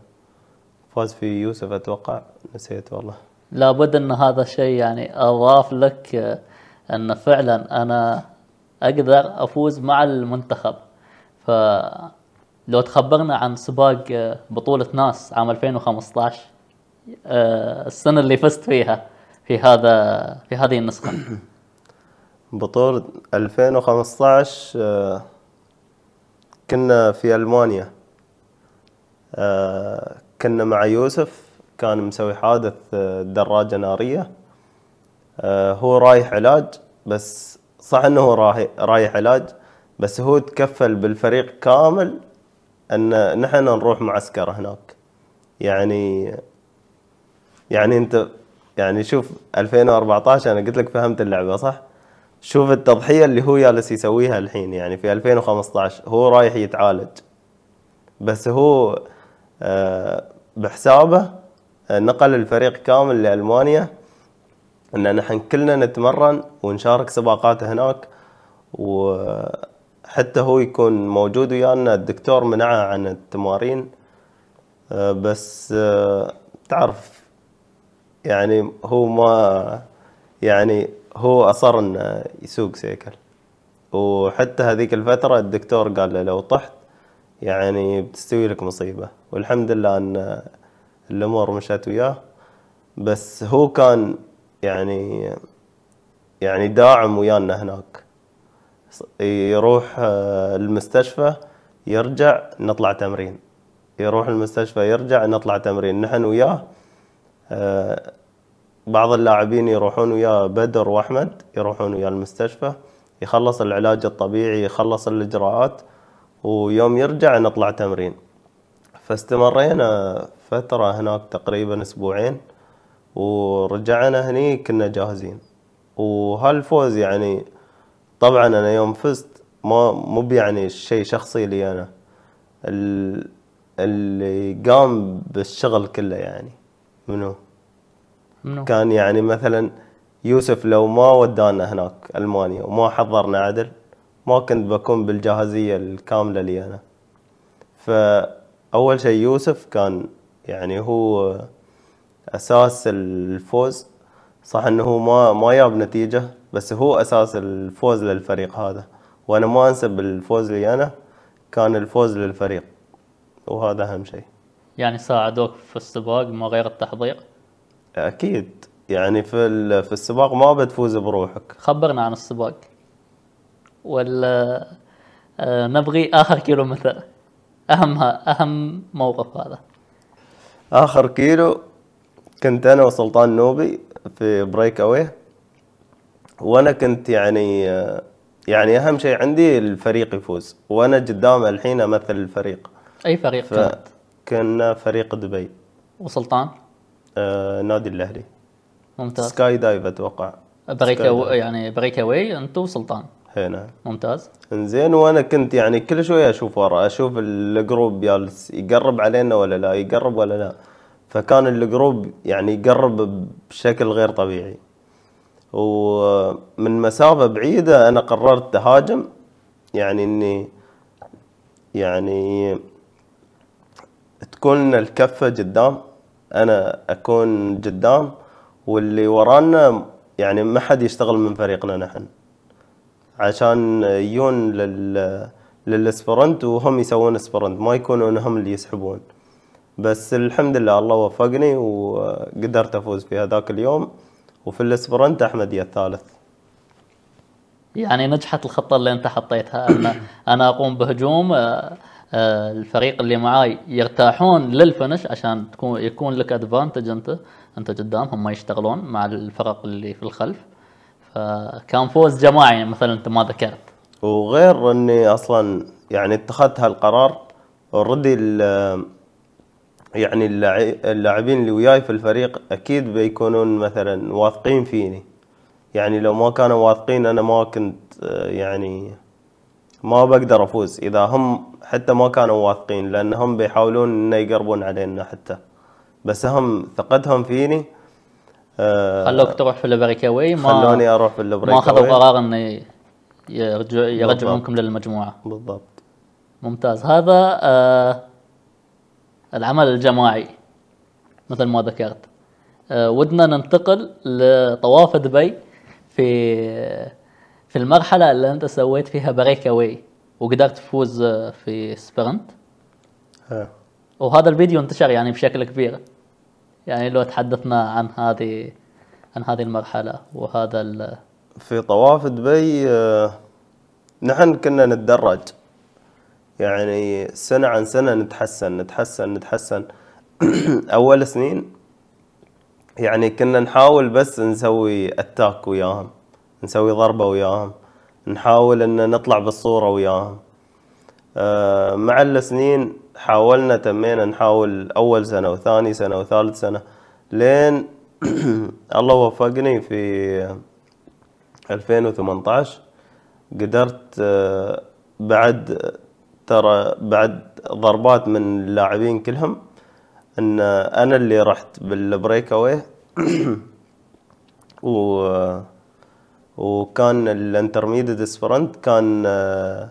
فاز فيه يوسف أتوقع. نسيت والله. لابد إن هذا الشيء يعني أضاف لك آه، إن فعلا أنا أقدر أفوز مع المنتخب. فلو تخبرنا عن سباق بطولة ناس عام 2015 آه، السنة اللي فزت فيها في هذا في هذه النسخة. بطولة 2015 آه، كنا في ألمانيا. آه، كنا مع يوسف كان مسوي حادث دراجة نارية. آه، هو رايح علاج بس صح إنه هو رايح علاج بس هو تكفل بالفريق كامل إن نحن نروح معسكر هناك. يعني يعني انت يعني شوف 2014 أنا قلت لك فهمت اللعبة صح؟ شوف التضحية اللي هو جالس يسويها الحين يعني في 2015 هو رايح يتعالج بس هو آه، بحسابه آه، نقل الفريق كامل لألمانيا ان نحن كلنا نتمرن ونشارك سباقات هناك وحتى هو يكون موجود ويانا الدكتور منعه عن التمارين آه، بس تعرف يعني هو ما يعني هو أصر إنه يسوق سيكل. وحتى هذيك الفترة الدكتور قال له لو طحت يعني بتستوي لك مصيبة. والحمد لله إن الأمور مشت وياه. بس هو كان يعني يعني داعم ويانا هناك. يروح آه، المستشفى يرجع نطلع تمرين. يروح المستشفى يرجع نطلع تمرين. نحن وياه آه، بعض اللاعبين يروحون وياه بدر وأحمد يروحون وياه المستشفى يخلص العلاج الطبيعي يخلص الإجراءات ويوم يرجع نطلع تمرين. فاستمرينا فترة هناك تقريبا أسبوعين ورجعنا هني كنا جاهزين. وهالفوز يعني طبعا أنا يوم فزت ما مو يعني شيء شخصي لي أنا اللي قام بالشغل كله يعني منو؟ منو؟ كان يعني مثلا يوسف لو ما ودانا هناك ألمانيا وما حضرنا عدل ما كنت بكون بالجاهزية الكاملة لي أنا. فأول شيء يوسف كان يعني هو أساس الفوز. صح إنه هو ما ما جاب نتيجة بس هو أساس الفوز للفريق هذا. وأنا ما أنسب الفوز لي أنا كان الفوز للفريق. وهذا أهم شيء. يعني ساعدوك في السباق ما غير التحضير؟ أكيد. يعني في في السباق ما بتفوز بروحك. خبرنا عن السباق. ولا آه، نبغي آخر كيلو مثلا اهم أهم موقف هذا. آخر كيلو كنت أنا وسلطان نوبي في breakaway وأنا كنت يعني آه، يعني أهم شيء عندي الفريق يفوز. وأنا قدام الحين أمثل الفريق. أي فريق. كنت؟ كنا فريق دبي. وسلطان؟ آه نادي الأهلي. ممتاز. Skydive أتوقع. break يعني breakaway انت وسلطان. هنا ممتاز. إنزين وأنا كنت يعني كل شوية أشوف ورا أشوف ال group جالس يقرب علينا ولا لا يقرب ولا لا. فكان ال group يعني يقرب بشكل غير طبيعي. ومن مسافة بعيدة أنا قررت أهاجم. يعني إني يعني تكون الكفة قدام. أنا أكون قدام واللي ورانا يعني ما حد يشتغل من فريقنا نحن. عشان يجون لل لل sprint وهم يسوون sprint ما يكونون هم اللي يسحبون. بس الحمد لله الله وفقني وقدرت أفوز في هذاك اليوم. وفي ال sprint أحمد يا الثالث. يعني نجحت الخطة اللي أنت حطيتها. ان أنا أقوم بهجوم آه، الفريق اللي معاي يرتاحون لل finish عشان تكون يكون لك advantage أنت. أنت قدام هم يشتغلون مع الفرق اللي في الخلف. فكان فوز جماعي مثلا أنت ما ذكرت. وغير إني أصلا يعني اتخذت هالقرار already يعني اللاعبين اللي وياي في الفريق أكيد بيكونون مثلا واثقين فيني. يعني لو ما كانوا واثقين أنا ما كنت يعني ما بقدر أفوز. إذا هم حتى ما كانوا واثقين لانهم بيحاولون إنه يقربون علينا حتى. بس هم ثقتهم فيني آه خلوك تروح في البريكاوي ما خلوني أروح في البريكاوي ما أخذوا قرار إنه يرجعونكم للمجموعة. بالضبط. ممتاز. هذا آه العمل الجماعي مثل ما ذكرت. آه ودنا ننتقل لطواف دبي في في المرحلة اللي أنت سويت فيها break وقدرت تفوز في sprint وهذا الفيديو انتشر يعني بشكل كبير. يعني لو تحدثنا عن هذه عن هذه المرحلة وهذا ال في طواف دبي آه، نحن كنا نتدرج. يعني سنة عن سنة نتحسن نتحسن نتحسن. أول سنين يعني كنا نحاول بس نسوي اتاك وياهم. نسوي ضربة وياهم. نحاول إن نطلع بالصورة وياهم. آه، مع السنين حاولنا تمينا نحاول أول سنة وثاني سنة وثالث سنة لين الله وفقني في 2018 قدرت آه، بعد ترى بعد ضربات من اللاعبين كلهم إن أنا اللي رحت بال breakaway و وكان ال intermediate sprint كان آه،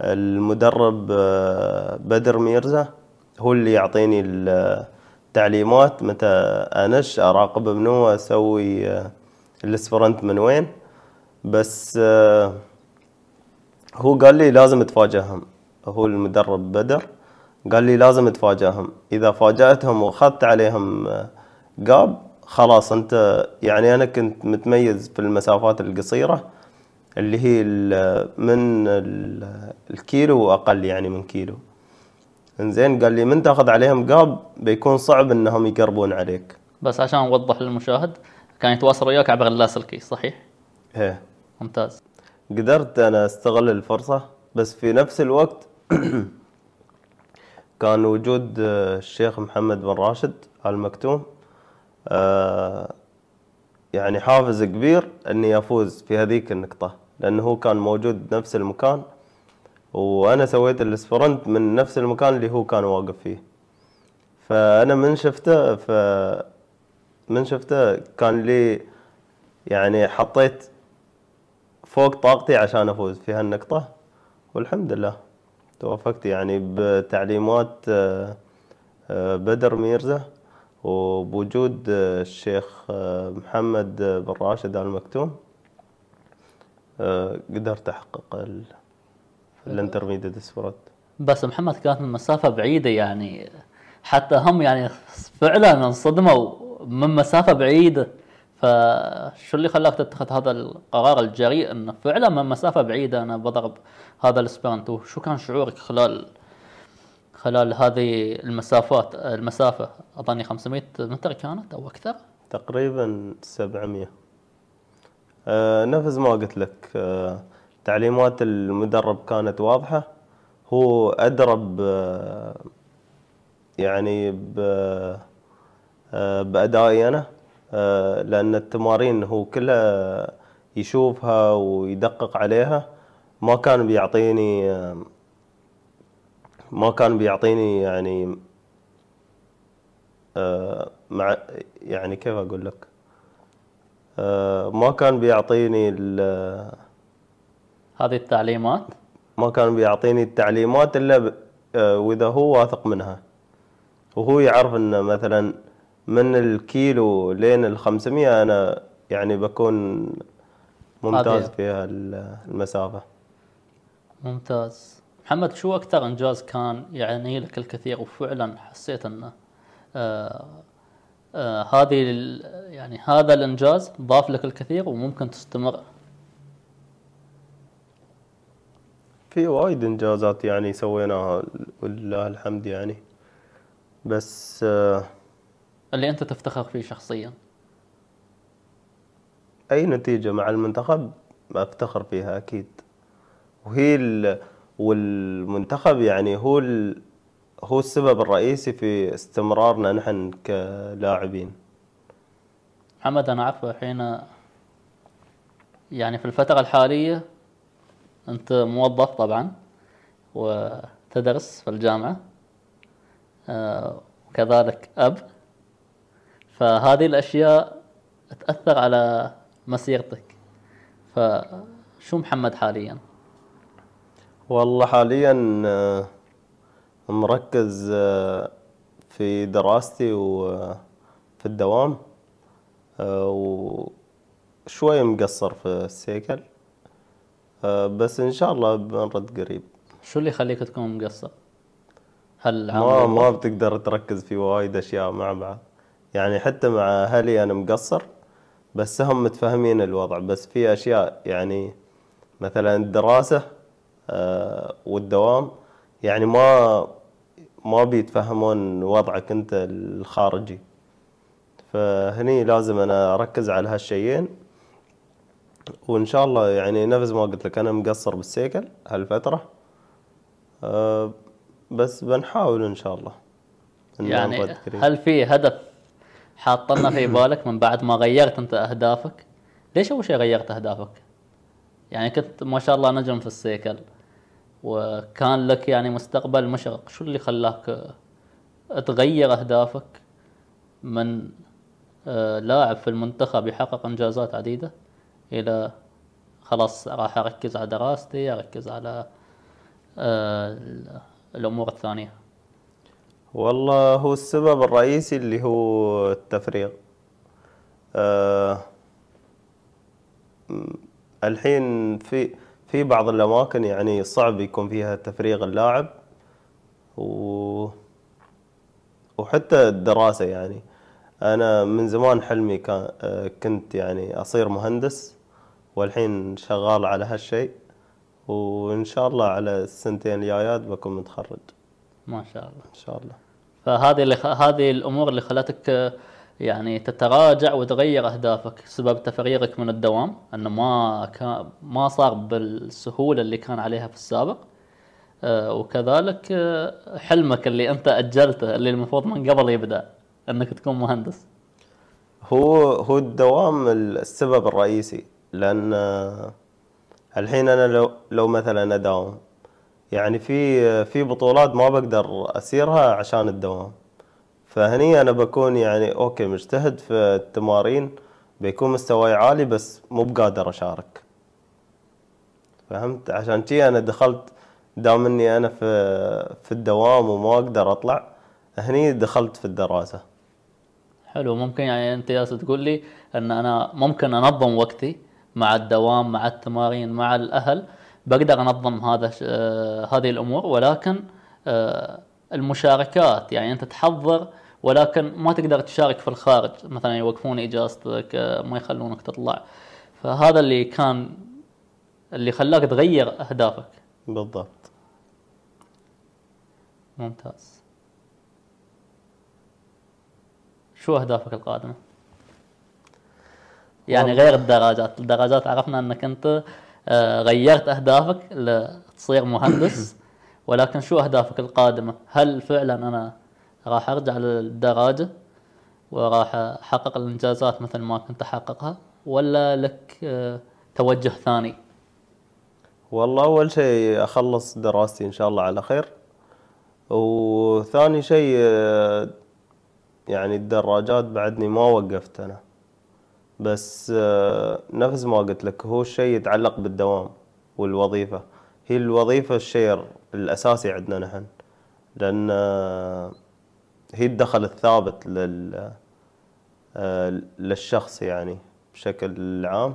المدرب آه، بدر ميرزا هو اللي يعطيني التعليمات. متى أنش أراقب منو أسوي آه، ال sprint من وين. بس هو قال لي لازم تفاجئهم هو المدرب بدر قال لي لازم تفاجئهم إذا فاجأتهم وأخذت عليهم قاب خلاص انت يعني أنا كنت متميز في المسافات القصيرة اللي هي من الكيلو وأقل يعني من كيلو. انزين قال لي من تاخذ عليهم قاب بيكون صعب انهم يقربون عليك. بس عشان اوضح للمشاهد كان يتواصل وياك عبر اللاسلكي صحيح؟ إيه. ممتاز. قدرت أنا أستغل الفرصة بس في نفس الوقت كان وجود الشيخ محمد بن راشد آل مكتوم آه، يعني حافز كبير إني أفوز في هذيك النقطة لأنه هو كان موجود بنفس المكان وأنا سويت ال sprint من نفس المكان اللي هو كان واقف فيه. فأنا من شفته ف من شفته كان لي يعني حطيت فوق طاقتي عشان أفوز في هالنقطة والحمد لله. توفقت يعني بتعليمات آه، آه، بدر ميرزا. وبوجود الشيخ محمد بن راشد آل مكتوم قدرت أحقق ال intermediate sprint بس محمد كانت من مسافة بعيدة يعني حتى هم يعني فعلا انصدموا من مسافة بعيدة. فشو اللي خلاك تتخذ هذا القرار الجريء؟ إنه فعلا من مسافة بعيدة أنا بضرب هذا السبرنت وشو كان شعورك خلال خلال هذه المسافات المسافة أظني 500 متر كانت أو أكثر؟ تقريبا 700 أه نفس ما قلت لك أه تعليمات المدرب كانت واضحة. هو أدرب أه يعني ب أه بأدائي أنا أه لأن التمارين هو كلها يشوفها ويدقق عليها. ما كان بيعطيني أه ما كان بيعطيني يعني آه مع يعني كيف أقول لك؟ آه ما كان بيعطيني هذه التعليمات؟ ما كان بيعطيني التعليمات إلا آه وإذا هو واثق منها. وهو يعرف إن مثلا من الكيلو لين ال 500 أنا يعني بكون ممتاز في المسافة. ممتاز. محمد شو أكثر إنجاز كان يعني لك الكثير؟ وفعلا حسيت أنه آه آه هذه يعني هذا الإنجاز ضاف لك الكثير وممكن تستمر. في وايد إنجازات يعني سويناها ولله الحمد يعني. بس آه اللي أنت تفتخر فيه شخصيا. أي نتيجة مع المنتخب؟ أفتخر فيها أكيد. وهي والمنتخب يعني هو هو السبب الرئيسي في استمرارنا نحن كلاعبين. محمد أنا اعرف الحين يعني في الفترة الحالية أنت موظف طبعا وتدرس في الجامعة آه، وكذلك أب. فهذه الأشياء تأثر على مسيرتك. فشو محمد حاليا؟ والله حاليا آه، مركز آه، في دراستي وفي الدوام آه، وشوي مقصر في السيكل بس إن شاء الله بنرد قريب. شو اللي يخليك تكون مقصر؟ هل ما ما بتقدر تركز في وايد أشياء مع بعض. يعني حتى مع أهلي أنا مقصر بس هم متفاهمين الوضع. بس في أشياء يعني مثلا الدراسة والدوام يعني ما ما بيتفهمون وضعك انت الخارجي فهني لازم أنا أركز على هالشيئين وإن شاء الله يعني نفس ما قلت لك أنا مقصر بالسيكل هالفترة أه بس بنحاول إن شاء الله إن يعني. هل في هدف حاطنا في بالك من بعد ما غيرت أنت أهدافك؟ ليش أول شيء غيرت أهدافك؟ يعني كنت ما شاء الله نجم في السيكل وكان لك يعني مستقبل مشرق، شو اللي خلاك تغير أهدافك من آه، لاعب في المنتخب يحقق إنجازات عديدة إلى خلاص راح أركز على دراستي أركز على آه، الأمور الثانية؟ والله هو السبب الرئيسي اللي هو التفريغ. أه الحين في في بعض الأماكن يعني صعب يكون فيها تفريغ اللاعب و وحتى الدراسة يعني. أنا من زمان حلمي كان كنت يعني أصير مهندس والحين شغال على هالشيء وإن شاء الله على السنتين الجايات بكون متخرج. ما شاء الله. إن شاء الله. فهذه اللي خ... هذه الأمور اللي خلتك يعني تتراجع وتغير أهدافك سبب تفريغك من الدوام أنه ما كان ما صار بالسهولة اللي كان عليها في السابق. آه، وكذلك آه، حلمك اللي أنت أجلته اللي المفروض من قبل يبدأ أنك تكون مهندس. هو هو الدوام السبب الرئيسي لأن الحين أنا لو لو مثلا أداوم يعني في في بطولات ما بقدر أسيرها عشان الدوام. فهني أنا بكون يعني أوكي مجتهد في التمارين بيكون مستواي عالي بس مو بقادر أشارك. فهمت؟ عشان كذي أنا دخلت دام إني أنا في في الدوام وما أقدر أطلع هني دخلت في الدراسة. حلو. ممكن يعني أنت جالس تقول لي إن أنا ممكن أنظم وقتي مع الدوام مع التمارين مع الأهل بقدر أنظم هذا آه، هذه الأمور ولكن آه، المشاركات يعني أنت تحضر ولكن ما تقدر تشارك في الخارج. مثلا يوقفون إجازتك آه، ما يخلونك تطلع. فهذا اللي كان اللي خلاك تغير أهدافك. بالضبط. ممتاز. شو أهدافك القادمة؟ يعني غير الدراجات، الدراجات عرفنا أنك أنت آه، غيرت أهدافك لتصير مهندس. ولكن شو أهدافك القادمة؟ هل فعلا أنا راح أرجع للدراجة وراح أحقق الإنجازات مثل ما كنت أحققها ولا لك آه، توجه ثاني؟ والله أول شيء أخلص دراستي إن شاء الله على خير وثاني شيء آه، يعني الدراجات بعدني ما وقفت أنا بس آه، نفس ما قلت لك هو الشيء يتعلق بالدوام والوظيفة هي الوظيفة الشيء الأساسي عندنا نحن لأن هي الدخل الثابت لل آه، للشخص يعني بشكل عام.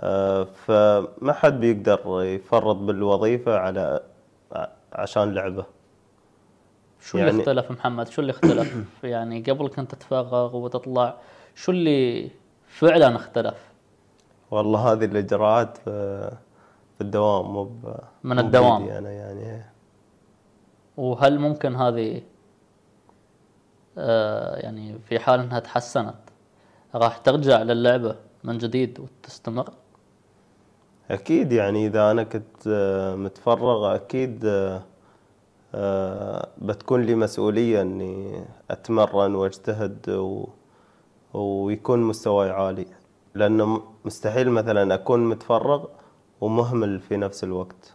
آه، فما حد بيقدر يفرط بالوظيفة على عشان لعبة. شو اللي يعني- اختلف محمد؟ شو اللي اختلف؟ يعني قبل كنت تتفرغ وتطلع شو اللي فعلا اختلف؟ والله هذه الإجراءات في الدوام مو من الدوام. أنا يعني. وهل ممكن هذه يعني في حال إنها تحسنت راح ترجع للعبة من جديد وتستمر؟ أكيد يعني إذا أنا كنت آه، متفرغ أكيد آه، آه، بتكون لي مسؤولية إني أتمرن وأجتهد و... ويكون مستواي عالي لأنه م- مستحيل مثلا أكون متفرغ ومهمل في نفس الوقت.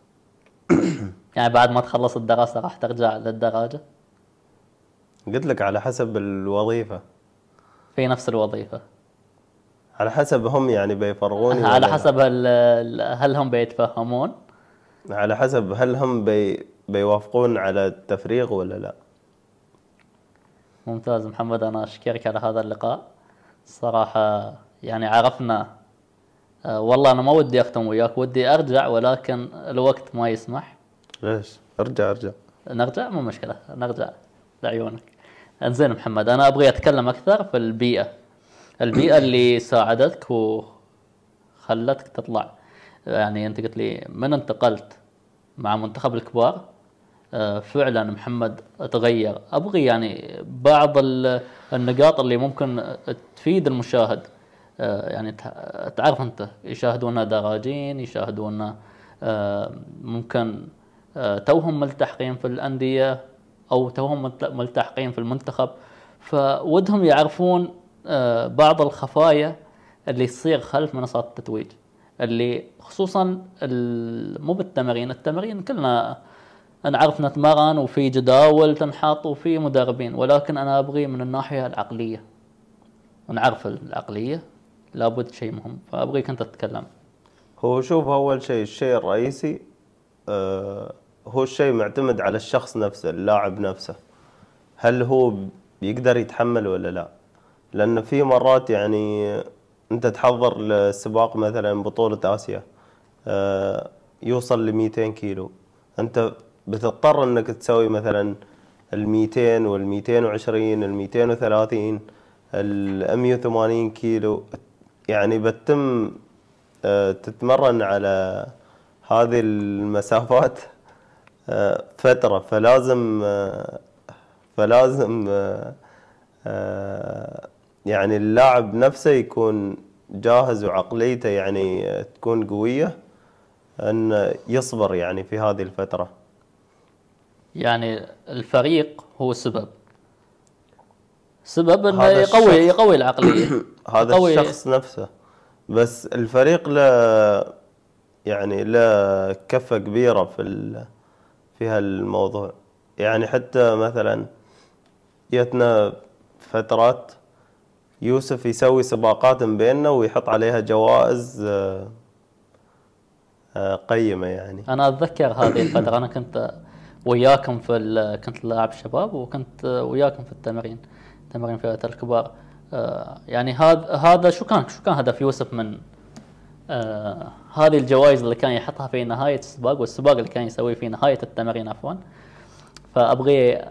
يعني بعد ما تخلص الدراسة راح ترجع للدراجة؟ قلت لك على حسب الوظيفة. في نفس الوظيفة. على حسب هم يعني بيفرغوني على. حسب هل, هل هم بيتفهمون؟ على حسب هل هم بي... بيوافقون على التفريغ ولا لا. ممتاز محمد أنا أشكرك على هذا اللقاء. صراحة يعني عرفنا آه، والله أنا ما ودي أختم وياك ودي أرجع ولكن الوقت ما يسمح. ليش؟ ارجع ارجع. نرجع؟ مو مشكلة نرجع لعيونك. انزين محمد أنا أبغي أتكلم أكثر في البيئة. البيئة اللي ساعدتك وخلتك تطلع. يعني أنت قلت لي من انتقلت؟ مع منتخب الكبار؟ آه، فعلا محمد تغير. أبغي يعني بعض ال- النقاط اللي ممكن تفيد المشاهد. آه، يعني تع- تعرف أنت يشاهدونا دراجين يشاهدونا آه، ممكن توهم ملتحقين في الأندية. أو توهم ملت- ملتحقين في المنتخب. فودهم يعرفون آه، بعض الخفايا اللي تصير خلف منصات التتويج اللي خصوصا مو بالتمارين التمارين كلنا نعرف نتمرن وفي جداول تنحط وفي مدربين ولكن أنا أبغي من الناحية العقلية. ونعرف العقلية لابد شيء مهم فأبغيك أنت تتكلم. هو شوف أول شيء الشيء الرئيسي آه هو الشيء معتمد على الشخص نفسه اللاعب نفسه. هل هو بيقدر يتحمل ولا لا؟ لأن في مرات يعني أنت تحضر لسباق مثلا بطولة آسيا آه يوصل ل 200 كيلو. أنت بتضطر إنك تسوي مثلا ال 200 وال 220 ال 230 ال 180 كيلو. يعني بتم آه، تتمرن على هذه المسافات. فترة فلازم فلازم يعني اللاعب نفسه يكون جاهز وعقليته يعني تكون قوية أن يصبر يعني في هذه الفترة. يعني الفريق هو السبب سبب إنه يقوي يقوي العقلية. هذا يقوي- الشخص نفسه. بس الفريق له يعني له كفة كبيرة في. في هالموضوع. يعني حتى مثلا جتنا فترات يوسف يسوي سباقات بيننا ويحط عليها جوائز آه، آه، قيمة يعني. أنا أتذكر هذه الفترة أنا كنت وياكم في كنت لاعب شباب وكنت وياكم في التمارين تمارين فئه الكبار. آه، يعني هذا هذا شو كان شو كان هدف يوسف من آه، هذه الجوائز اللي كان يحطها في نهاية السباق والسباق اللي كان يسويه في نهاية التمارين عفوا. فأبغي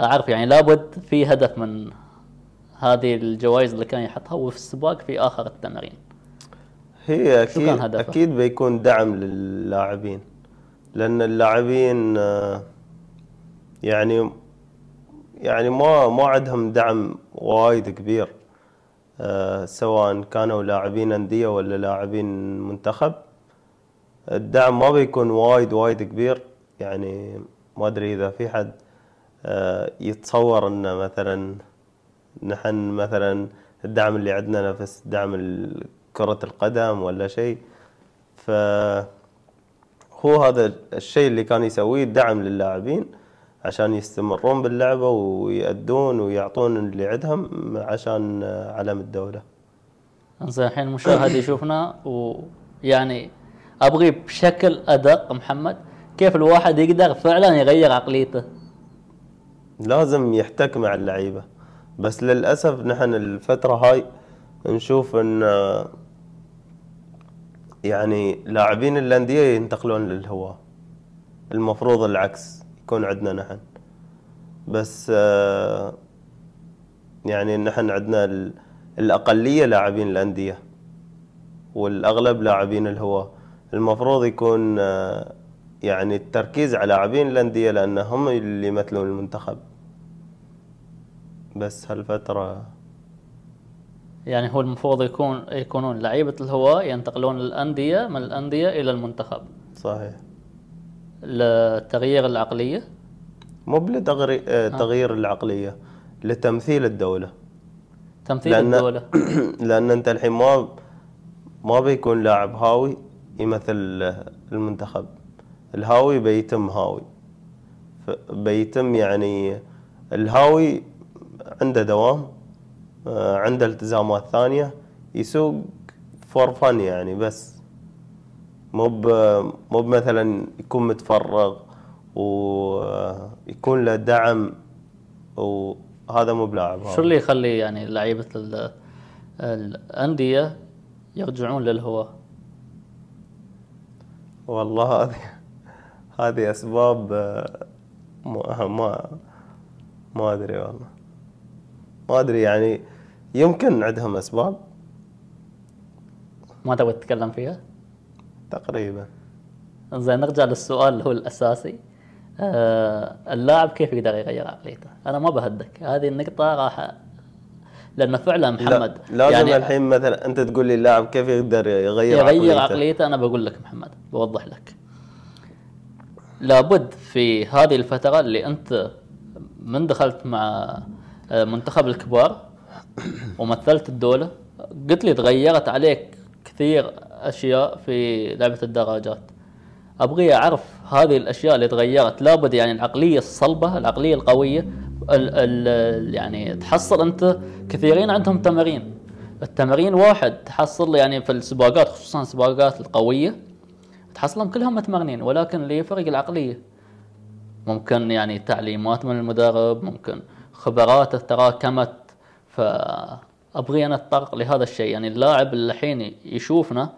أعرف يعني لابد في هدف من هذه الجوائز اللي كان يحطها وفي السباق في آخر التمارين هي شو كان أكيد؟ أكيد بيكون دعم للاعبين لأن اللاعبين آه، يعني يعني ما ما عندهم دعم وايد كبير. سواء كانوا لاعبين أندية ولا لاعبين منتخب. الدعم ما بيكون وايد وايد كبير. يعني ما أدري إذا في حد آه، يتصور انه مثلا نحن مثلا الدعم اللي عندنا نفس دعم كرة القدم ولا شيء. ف هو هذا الشيء اللي كان يسويه دعم للاعبين. عشان يستمرون باللعبة ويأدون ويعطون اللي عندهم عشان علم الدولة. زين الحين المشاهد يشوفنا ويعني أبغي بشكل أدق محمد كيف الواحد يقدر فعلا يغير عقليته؟ لازم يحتك مع اللعيبة. بس للأسف نحن الفترة هاي نشوف إن يعني لاعبين الأندية ينتقلون للهواة المفروض العكس. يكون عندنا نحن. بس آه، يعني نحن عندنا ال- الأقلية لاعبين الأندية والأغلب لاعبين الهواة المفروض يكون آه، يعني التركيز على لاعبين الأندية لأن هم اللي يمثلون المنتخب. بس هالفترة يعني هو المفروض يكون يكونون لعيبة الهواة ينتقلون للانديه من الأندية إلى المنتخب. صحيح. لتغيير العقلية؟ مو بلتغيير آه، تغيير العقلية لتمثيل الدولة. تمثيل لأن الدولة. لأن أنت الحين ما ما بيكون لاعب هاوي يمثل المنتخب. الهاوي بيتم هاوي. بيتم يعني الهاوي عنده دوام آه، عنده التزامات ثانية يسوق فور فن يعني بس. مو مو مثلا يكون متفرغ ويكون له دعم وهذا مو بلاعب. شو اللي يخلي يعني لعيبة ال- الأندية يرجعون للهواة والله هذه هذه أسباب ما ما ما أدري والله. ما أدري يعني يمكن عندهم أسباب. ما تبغى تتكلم فيها؟ تقريبا. زين نرجع للسؤال اللي هو الأساسي. آه اللاعب كيف يقدر يغير عقليته؟ أنا ما بهدك هذه النقطة راح لأن فعلا محمد لا لازم يعني الحين مثلا أنت تقول لي اللاعب كيف يقدر يغير, يغير عقليته؟ عقليته أنا بقول لك محمد بوضح لك. لابد في هذه الفترة اللي أنت من دخلت مع آه، منتخب الكبار ومثلت الدولة قلت لي تغيرت عليك كثير أشياء في لعبة الدراجات. أبغي أعرف هذه الأشياء اللي تغيرت. لابد يعني العقلية الصلبة العقلية القوية ال ال يعني تحصل أنت كثيرين عندهم تمارين. التمارين واحد تحصل يعني في السباقات خصوصا السباقات القوية تحصلهم كلهم متمرنين ولكن اللي يفرق العقلية. ممكن يعني تعليمات من المدرب ممكن خبراته تراكمت. فأبغي أنا أتطرق لهذا الشيء. يعني اللاعب اللي الحين يشوفنا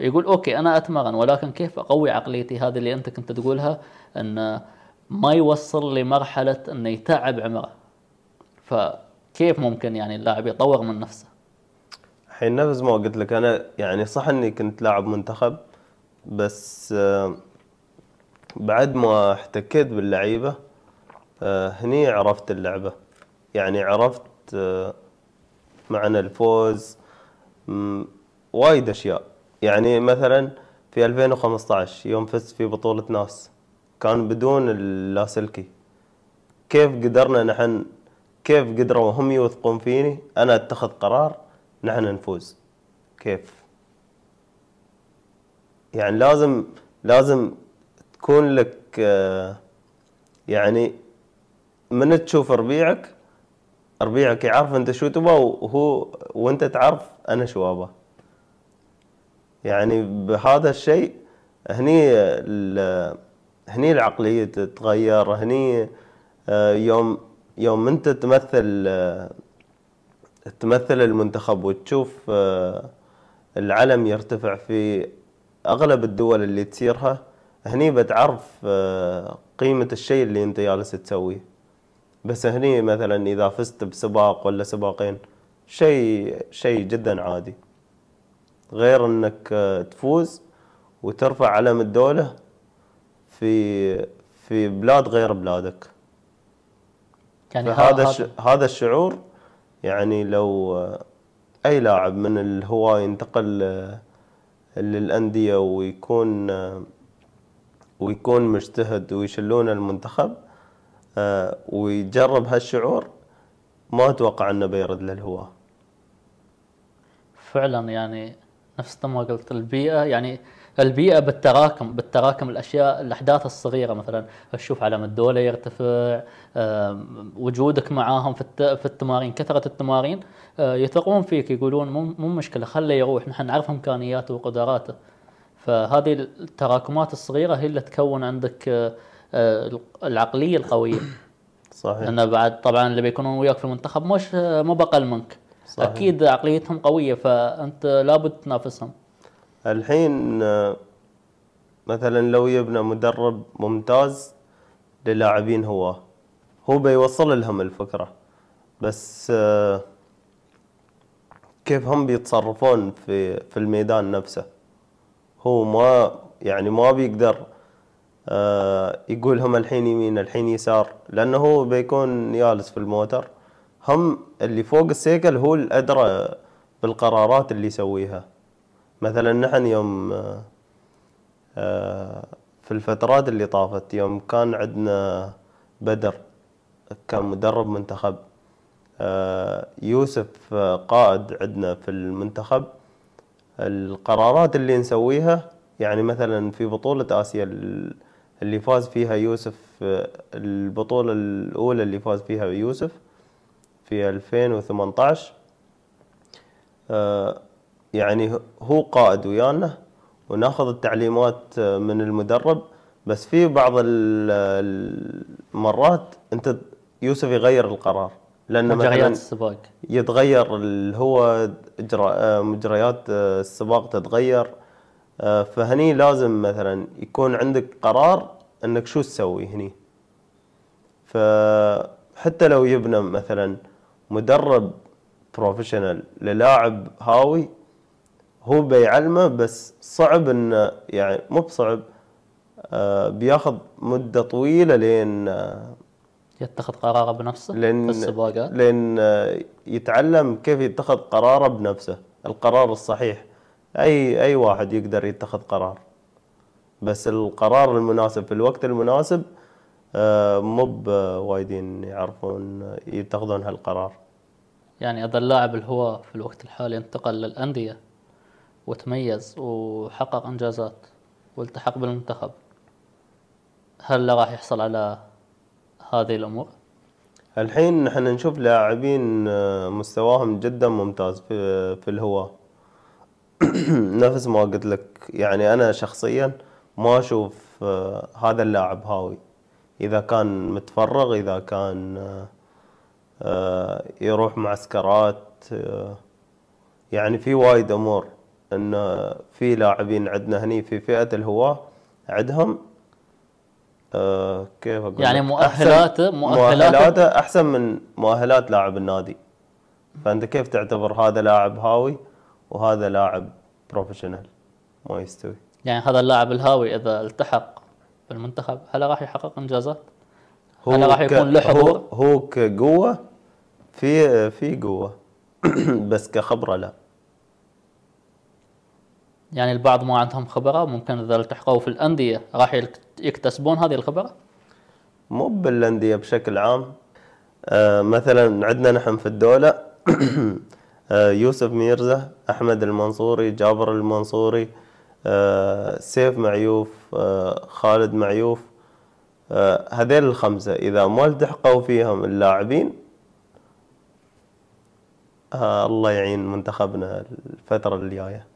يقول أوكي أنا اتمرن ولكن كيف أقوي عقليتي؟ هذه اللي أنت كنت تقولها إن ما يوصل لمرحلة إنه يتعب عمره. فكيف ممكن يعني اللاعب يطور من نفسه؟ الحين نفس ما قلت لك أنا يعني صح إني كنت لاعب منتخب بس بعد ما احتكيت باللعيبة هني عرفت اللعبة. يعني عرفت معنى الفوز وايد أشياء. يعني مثلا في 2015 يوم فزت في بطولة ناس كان بدون اللاسلكي كيف قدرنا نحن كيف قدروا هم يوثقون فيني؟ أنا أتخذ قرار نحن نفوز. كيف؟ يعني لازم لازم تكون لك يعني من تشوف ربيعك ربيعك يعرف أنت شو تبغى وهو وأنت تعرف أنا شو أبغى. يعني بهذا الشيء هني هني العقلية تتغير هني آه، يوم يوم انت تمثل آه، تمثل المنتخب وتشوف آه، العلم يرتفع في أغلب الدول اللي تسيرها هني بتعرف قيمة الشيء اللي انت جالس تسويه. بس هني مثلا إذا فزت بسباق ولا سباقين شيء شيء جدا عادي. غير انك آه، تفوز وترفع علم الدولة في في بلاد غير بلادك. يعني الش... هذا الشعور يعني لو آه، أي لاعب من الهواة ينتقل آه، للأندية ويكون ويكون مجتهد ويشلون المنتخب ويجرب هالشعور ما أتوقع أنه بيرد للهواة. فعلا يعني نفس ما قلت البيئة يعني البيئة بالتراكم بالتراكم الأشياء الأحداث الصغيرة مثلا تشوف علم الدولة يرتفع وجودك معاهم في الت- في التمارين كثرة التمارين آه، يثقون فيك يقولون مو مشكلة خليه يروح نحن نعرف إمكانياته وقدراته. فهذه التراكمات الصغيرة هي اللي تكون عندك آه، آه، العقلية القوية. صحيح. لأن بعد طبعا اللي بيكونون وياك في المنتخب مش مو بقل منك. صحيح. أكيد عقليتهم قوية فأنت لابد تنافسهم. الحين مثلا لو يبنى مدرب ممتاز للاعبين هو هو بيوصل لهم الفكرة. بس كيف هم بيتصرفون في في الميدان نفسه؟ هو ما يعني ما بيقدر آه، يقول هم الحين يمين الحين يسار لأنه هو بيكون جالس في الموتر. هم اللي فوق السيكل هو الأدرى بالقرارات اللي يسويها. مثلا نحن يوم آه، في الفترات اللي طافت يوم كان عندنا بدر كان مدرب منتخب آه، يوسف آه، قائد عندنا في المنتخب. القرارات اللي نسويها يعني مثلا في بطولة آسيا ال- اللي فاز فيها يوسف البطولة الأولى اللي فاز فيها يوسف في 2018 آه، يعني هو قائد ويانا وناخذ التعليمات آه، من المدرب. بس في بعض ال- المرات انت يوسف يغير القرار. لأن مجريات السباق. يتغير اللي هو آه، مجريات السباق تتغير. فهني لازم مثلا يكون عندك قرار إنك شو تسوي هني. فحتى لو يبنى مثلا مدرب بروفيشنال للاعب هاوي هو بيعلمه بس صعب إنه يعني مو بصعب آه، بياخذ مدة طويلة لين آه، يتخذ قراره بنفسه لين في السباقات؟ لين آه، يتعلم كيف يتخذ قراره بنفسه القرار الصحيح. أي أي واحد يقدر يتخذ قرار بس القرار المناسب في الوقت المناسب آه، مو بوايدين يعرفون يتخذون هالقرار. يعني اذا اللاعب الهواة في الوقت الحالي انتقل للأندية وتميز وحقق إنجازات والتحق بالمنتخب. هل راح يحصل على هذه الأمور؟ الحين نحن نشوف لاعبين آه، مستواهم جدا ممتاز في في الهواة. نفس ما قلت لك يعني أنا شخصيا ما أشوف آه، هذا اللاعب هاوي. إذا كان متفرغ إذا كان آه، يروح معسكرات آه، يعني في وايد أمور. انه في لاعبين عندنا هني في فئة الهواة عندهم آه، كيف أقول يعني؟ مؤهلاته- أحسن- مؤهلاته- مؤهلاته أحسن من مؤهلات لاعب النادي. فأنت كيف تعتبر هذا لاعب هاوي وهذا لاعب بروفيشنال ما يستوي. يعني هذا اللاعب الهاوي إذا التحق بالمنتخب هل راح يحقق إنجازات؟ هل راح يكون له حضور؟ هو, هو كقوة في في قوة بس كخبرة لا يعني البعض ما عندهم خبرة ممكن إذا التحقوا في الأندية راح يكتسبون هذه الخبرة؟ مو بالأندية بشكل عام آه مثلا عندنا نحن في الدولة آه يوسف ميرزا أحمد المنصوري جابر المنصوري سيف معيوف آه خالد معيوف آه هذيل الخمسة. إذا ما التحقوا فيهم اللاعبين آه الله يعين منتخبنا الفترة الجاية.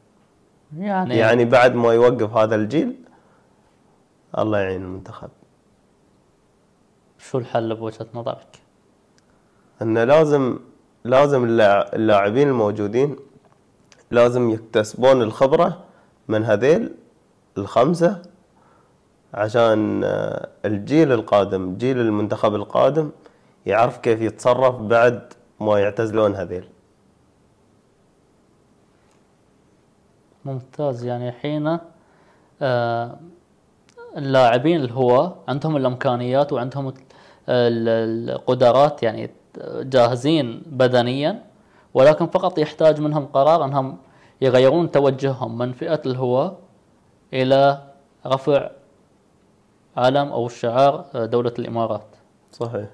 يعني, يعني بعد ما يوقف هذا الجيل الله يعين المنتخب. شو الحل بوجهة نظرك؟ انه لازم لازم اللاع- اللاعبين الموجودين لازم يكتسبون الخبرة من هذيل الخمسة عشان آه، الجيل القادم جيل المنتخب القادم يعرف كيف يتصرف بعد ما يعتزلون هذيل. ممتاز. يعني حين آه، اللاعبين الهواة عندهم الإمكانيات وعندهم ال- ال- القدرات يعني جاهزين بدنيا ولكن فقط يحتاج منهم قرار أنهم يغيرون توجههم. من فئة الهواة إلى رفع علم أو شعار آه، دولة الإمارات. صحيح.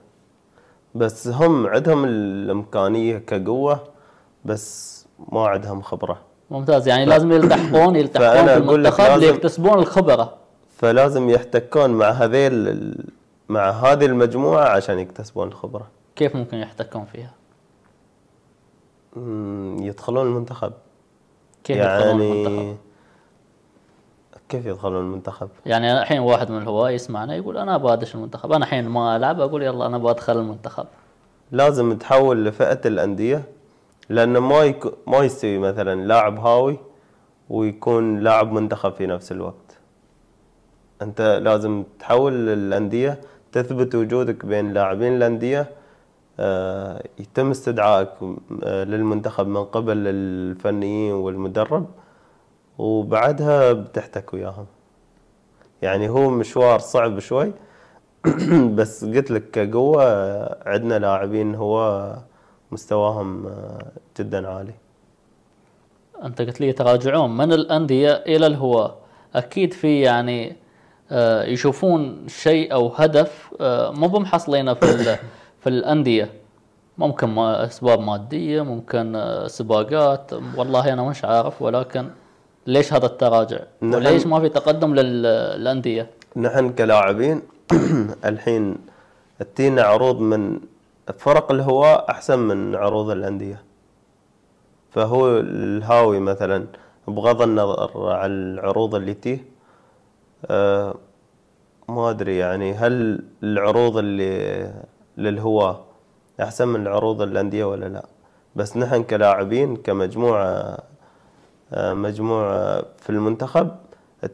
بس هم عندهم الإمكانية كقوة بس ما عندهم خبرة. ممتاز. يعني لازم يلتحقون يلتحقون في المنتخب لازم- ليكتسبون الخبرة. فلازم يحتكون مع هذيل مع هذه المجموعة عشان يكتسبون الخبرة كيف ممكن يحتكون فيها؟ يدخلون المنتخب. كيف يدخلون المنتخب؟ يعني كيف يدخلون المنتخب؟ يعني الحين واحد من الهواة يسمعنا يقول أنا بادش المنتخب أنا الحين ما ألعب أقول يلا أنا بدخل المنتخب. لازم تحول لفئة الأندية لأنه ما يكو ما يستوي مثلا لاعب هاوي ويكون لاعب منتخب في نفس الوقت. أنت لازم تحول للأندية تثبت وجودك بين لاعبين الأندية يتم استدعائك آه، للمنتخب من قبل الفنيين والمدرب وبعدها بتحتك وياهم. يعني هو مشوار صعب شوي بس قلت لك كقوة عندنا لاعبين هو مستواهم جدا عالي. أنت قلت لي يتراجعون من الأندية إلى الهواة أكيد في يعني آه، يشوفون شيء أو هدف آه، مو بمحصلينه في في الأندية. ممكن ما أسباب مادية ممكن آه، سباقات. والله أنا مش عارف ولكن ليش هذا التراجع؟ وليش ما في تقدم للأندية؟ نحن كلاعبين الحين تينا عروض من فرق الهواء أحسن من عروض الأندية. فهو الهاوي مثلا بغض النظر عن العروض اللي تيه آه، ما أدري يعني هل العروض اللي للهواة. أحسن من العروض الأندية ولا لا؟ بس نحن كلاعبين كمجموعة مجموعة في المنتخب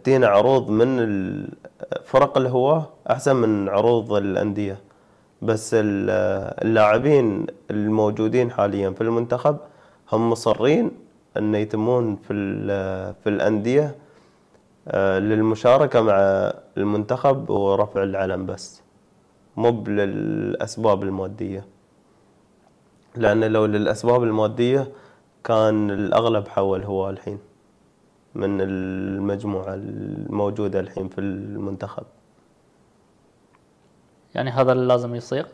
تينا عروض من فرق الهواة أحسن من عروض الأندية. بس ال- اللاعبين الموجودين حاليا في المنتخب هم مصرين أن يتمون في في الأندية آه، للمشاركة مع المنتخب ورفع العلم بس. مو للأسباب المادية. لأن لو للأسباب المادية كان الأغلب حول هو الحين من المجموعة الموجودة الحين في المنتخب. يعني هذا اللي لازم يصير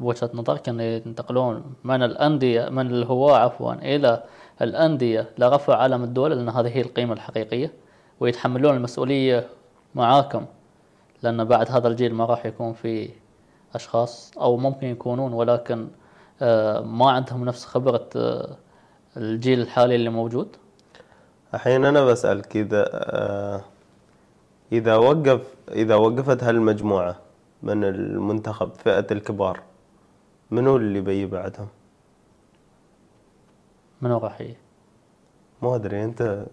بوجهة نظرك أن ينتقلون من الأندية من الهواة عفوا إلى الأندية لرفع علم الدولة لأن هذه هي القيمة الحقيقية ويتحملون المسؤولية معاكم. لأن بعد هذا الجيل ما راح يكون في أشخاص أو ممكن يكونون ولكن آه، ما عندهم نفس خبرة آه، الجيل الحالي اللي موجود الحين أنا بسألك إذا آه، إذا وقف إذا وقفت هالمجموعة من المنتخب فئة الكبار منو اللي بيجي بعدهم؟ منو راح يجي؟ ما أدري أنت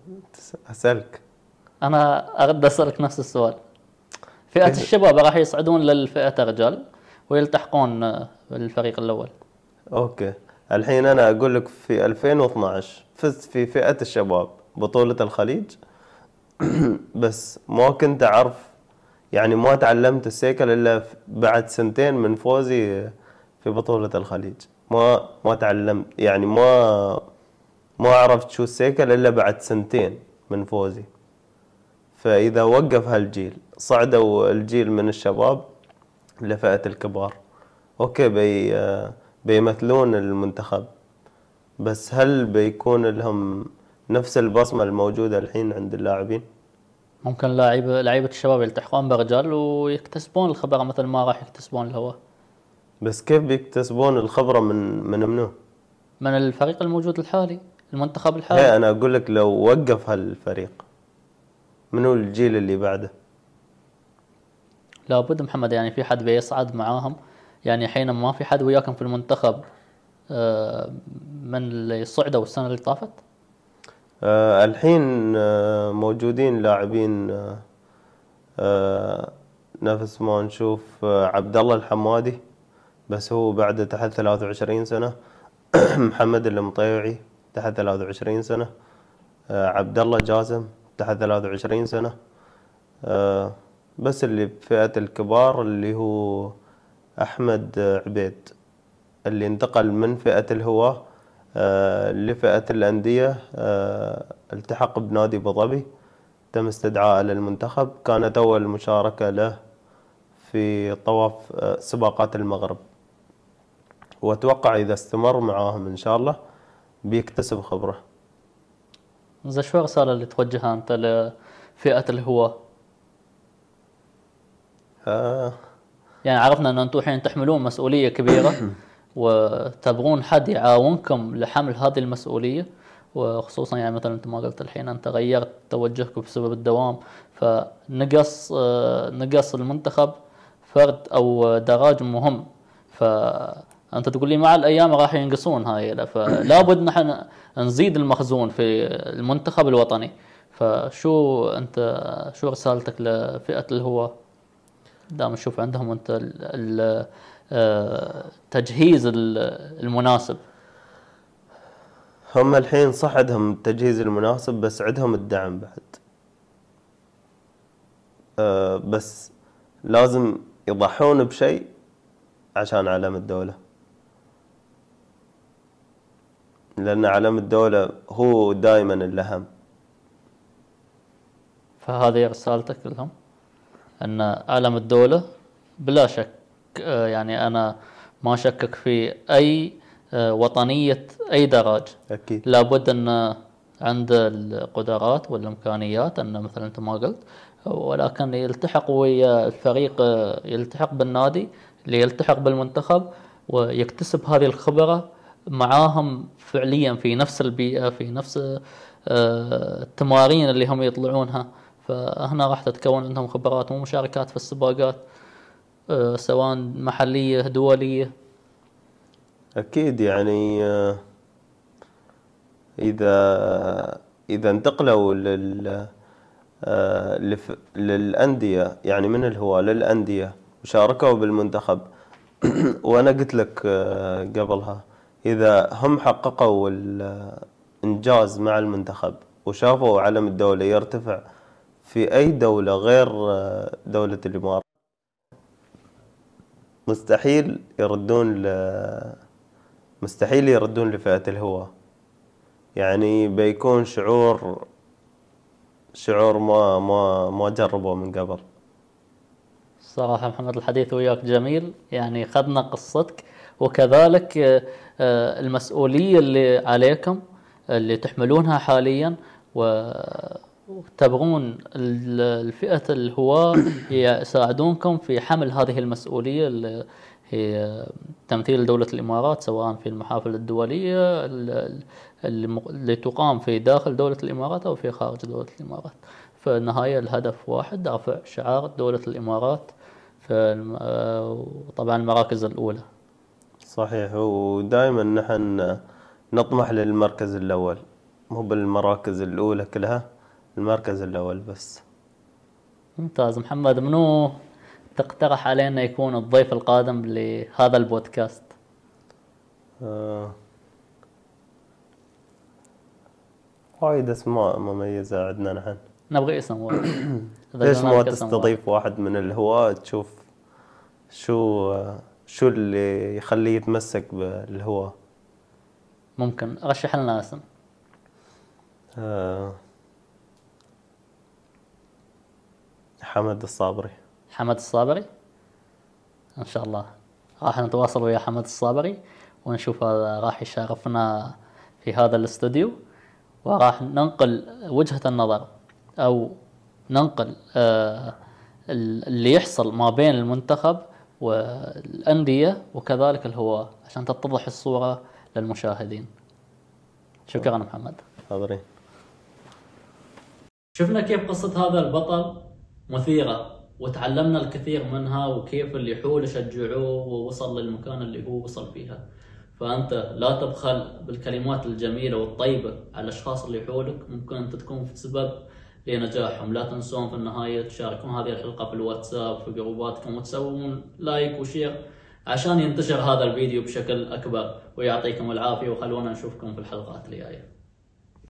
أسألك أنا أرد أسألك نفس السؤال فئة الشباب راح يصعدون للفئة الرجال ويلتحقون بالفريق الأول. أوكي. الحين أنا أقول لك في 2012 فزت في فئة الشباب بطولة الخليج. بس ما كنت أعرف يعني ما تعلمت السيكل إلا بعد سنتين من فوزي في بطولة الخليج. ما ما تعلمت يعني ما ما عرفت شو السيكل إلا بعد سنتين من فوزي. فإذا وقف هالجيل صعدوا الجيل من الشباب لفئة الكبار أوكي بي بيمثلون المنتخب بس هل بيكون لهم نفس البصمة الموجودة الحين عند اللاعبين؟ ممكن لاعب لعيبة الشباب يلتحقون برجال ويكتسبون الخبرة مثل ما راح يكتسبون الهواء بس كيف بيكتسبون الخبرة من من منو؟ من الفريق الموجود الحالي المنتخب الحالي هي أنا أقول لك لو وقف هالفريق منو الجيل اللي بعده؟ لابد محمد يعني في حد بيصعد معاهم. يعني حين ما في حد وياكم في المنتخب آه، من اللي صعدوا السنة اللي طافت؟ آه الحين آه موجودين لاعبين آه آه نفس ما نشوف عبد الله الحمادي بس هو بعد تحت 23 سنة. محمد المطيعي تحت 23 سنة. آه عبد الله جازم تحت 23 سنة. آه بس اللي بفئة الكبار اللي هو أحمد عبيد اللي انتقل من فئة الهواة لفئة الأندية آه، التحق بنادي ظبي تم استدعاءه للمنتخب. كانت أول مشاركة له في طواف آه، سباقات المغرب. وأتوقع إذا استمر معاهم إن شاء الله بيكتسب خبرة. زين شو الرسالة اللي توجهها أنت لفئة الهواة؟ آه. يعني عرفنا أن أنتم الحين تحملون مسؤولية كبيرة وتبغون حد يعاونكم لحمل هذه المسؤولية وخصوصا يعني مثلا أنت ما قلت الحين أنت غيرت توجهك بسبب الدوام فنقص نقص المنتخب فرد أو دراج مهم. فانت تقول لي مع الأيام راح ينقصون هاي فلا بد نحن نزيد المخزون في المنتخب الوطني. فشو أنت شو رسالتك لفئة الهواة دام نشوف عندهم انت التجهيز المناسب. هم الحين صح عندهم التجهيز المناسب بس عندهم الدعم بعد. أه بس لازم يضحون بشيء عشان علم الدولة. لأن علم الدولة هو دائما الأهم فهذه رسالتك لهم؟ أن علم الدولة؟ بلا شك آه، يعني أنا ما شكك في أي آه، وطنية أي دراج. أكيد. لابد أن عند القدرات والإمكانيات أن مثلا أنت ما قلت ولكن يلتحق ويا الفريق آه، يلتحق بالنادي اللي يلتحق بالمنتخب ويكتسب هذه الخبرة معاهم فعليا في نفس البيئة في نفس التمارين اللي هم يطلعونها. فهنا راح تتكون عندهم خبرات ومشاركات في السباقات آه، سواء محلية دولية. أكيد يعني آه، إذا إذا انتقلوا لل آه، للأندية يعني من الهواة للأندية وشاركوا بالمنتخب وأنا قلت لك قبلها إذا هم حققوا الإنجاز مع المنتخب وشافوا علم الدولة يرتفع في أي دولة غير آه، دولة الإمارات؟ مستحيل يردون ل مستحيل يردون لفئة الهواة يعني بيكون شعور شعور ما ما ما جربوه من قبل. صراحة محمد الحديث وياك جميل. يعني خذنا قصتك وكذلك آه، آه، المسؤولية اللي عليكم اللي تحملونها حاليا وتبغون الفئة الهواة يساعدونكم في حمل هذه المسؤولية اللي هي تمثيل دولة الإمارات سواء في المحافل الدولية اللي تقام في داخل دولة الإمارات أو في خارج دولة الإمارات. في النهاية الهدف واحد رفع شعار دولة الإمارات في طبعا المراكز الأولى. صحيح. ودائما نحن نطمح للمركز الأول مو بالمراكز الأولى كلها. المركز الأول بس. ممتاز. محمد منو تقترح علينا يكون الضيف القادم لهذا البودكاست؟ آه. وايد أسماء مميزة عندنا نحن. نبغي اسم واحد ليش ما تستضيف واحد من الهواة تشوف شو شو اللي يخليه يتمسك بالهواة. ممكن. رشح لنا اسم. آه. حمد الصابري. حمد الصابري؟ إن شاء الله. راح نتواصل ويا حمد الصابري ونشوف هذا راح يشارفنا في هذا الاستوديو. وراح ننقل وجهة النظر أو ننقل آه، اللي يحصل ما بين المنتخب والأندية وكذلك الهواة عشان تتضح الصورة للمشاهدين. شكرا محمد. حاضرين. شفنا كيف قصة هذا البطل؟ مثيرة وتعلمنا الكثير منها وكيف اللي حوله شجعوه ووصل للمكان اللي هو وصل فيها. فأنت لا تبخل بالكلمات الجميلة والطيبة على الأشخاص اللي حولك. ممكن أنت تكون في سبب لنجاحهم. لا تنسون في النهاية تشاركون هذه الحلقة في الواتساب في جروباتكم وتسوون like و share عشان ينتشر هذا الفيديو بشكل أكبر. ويعطيكم العافية وخلونا نشوفكم في الحلقات الجاية.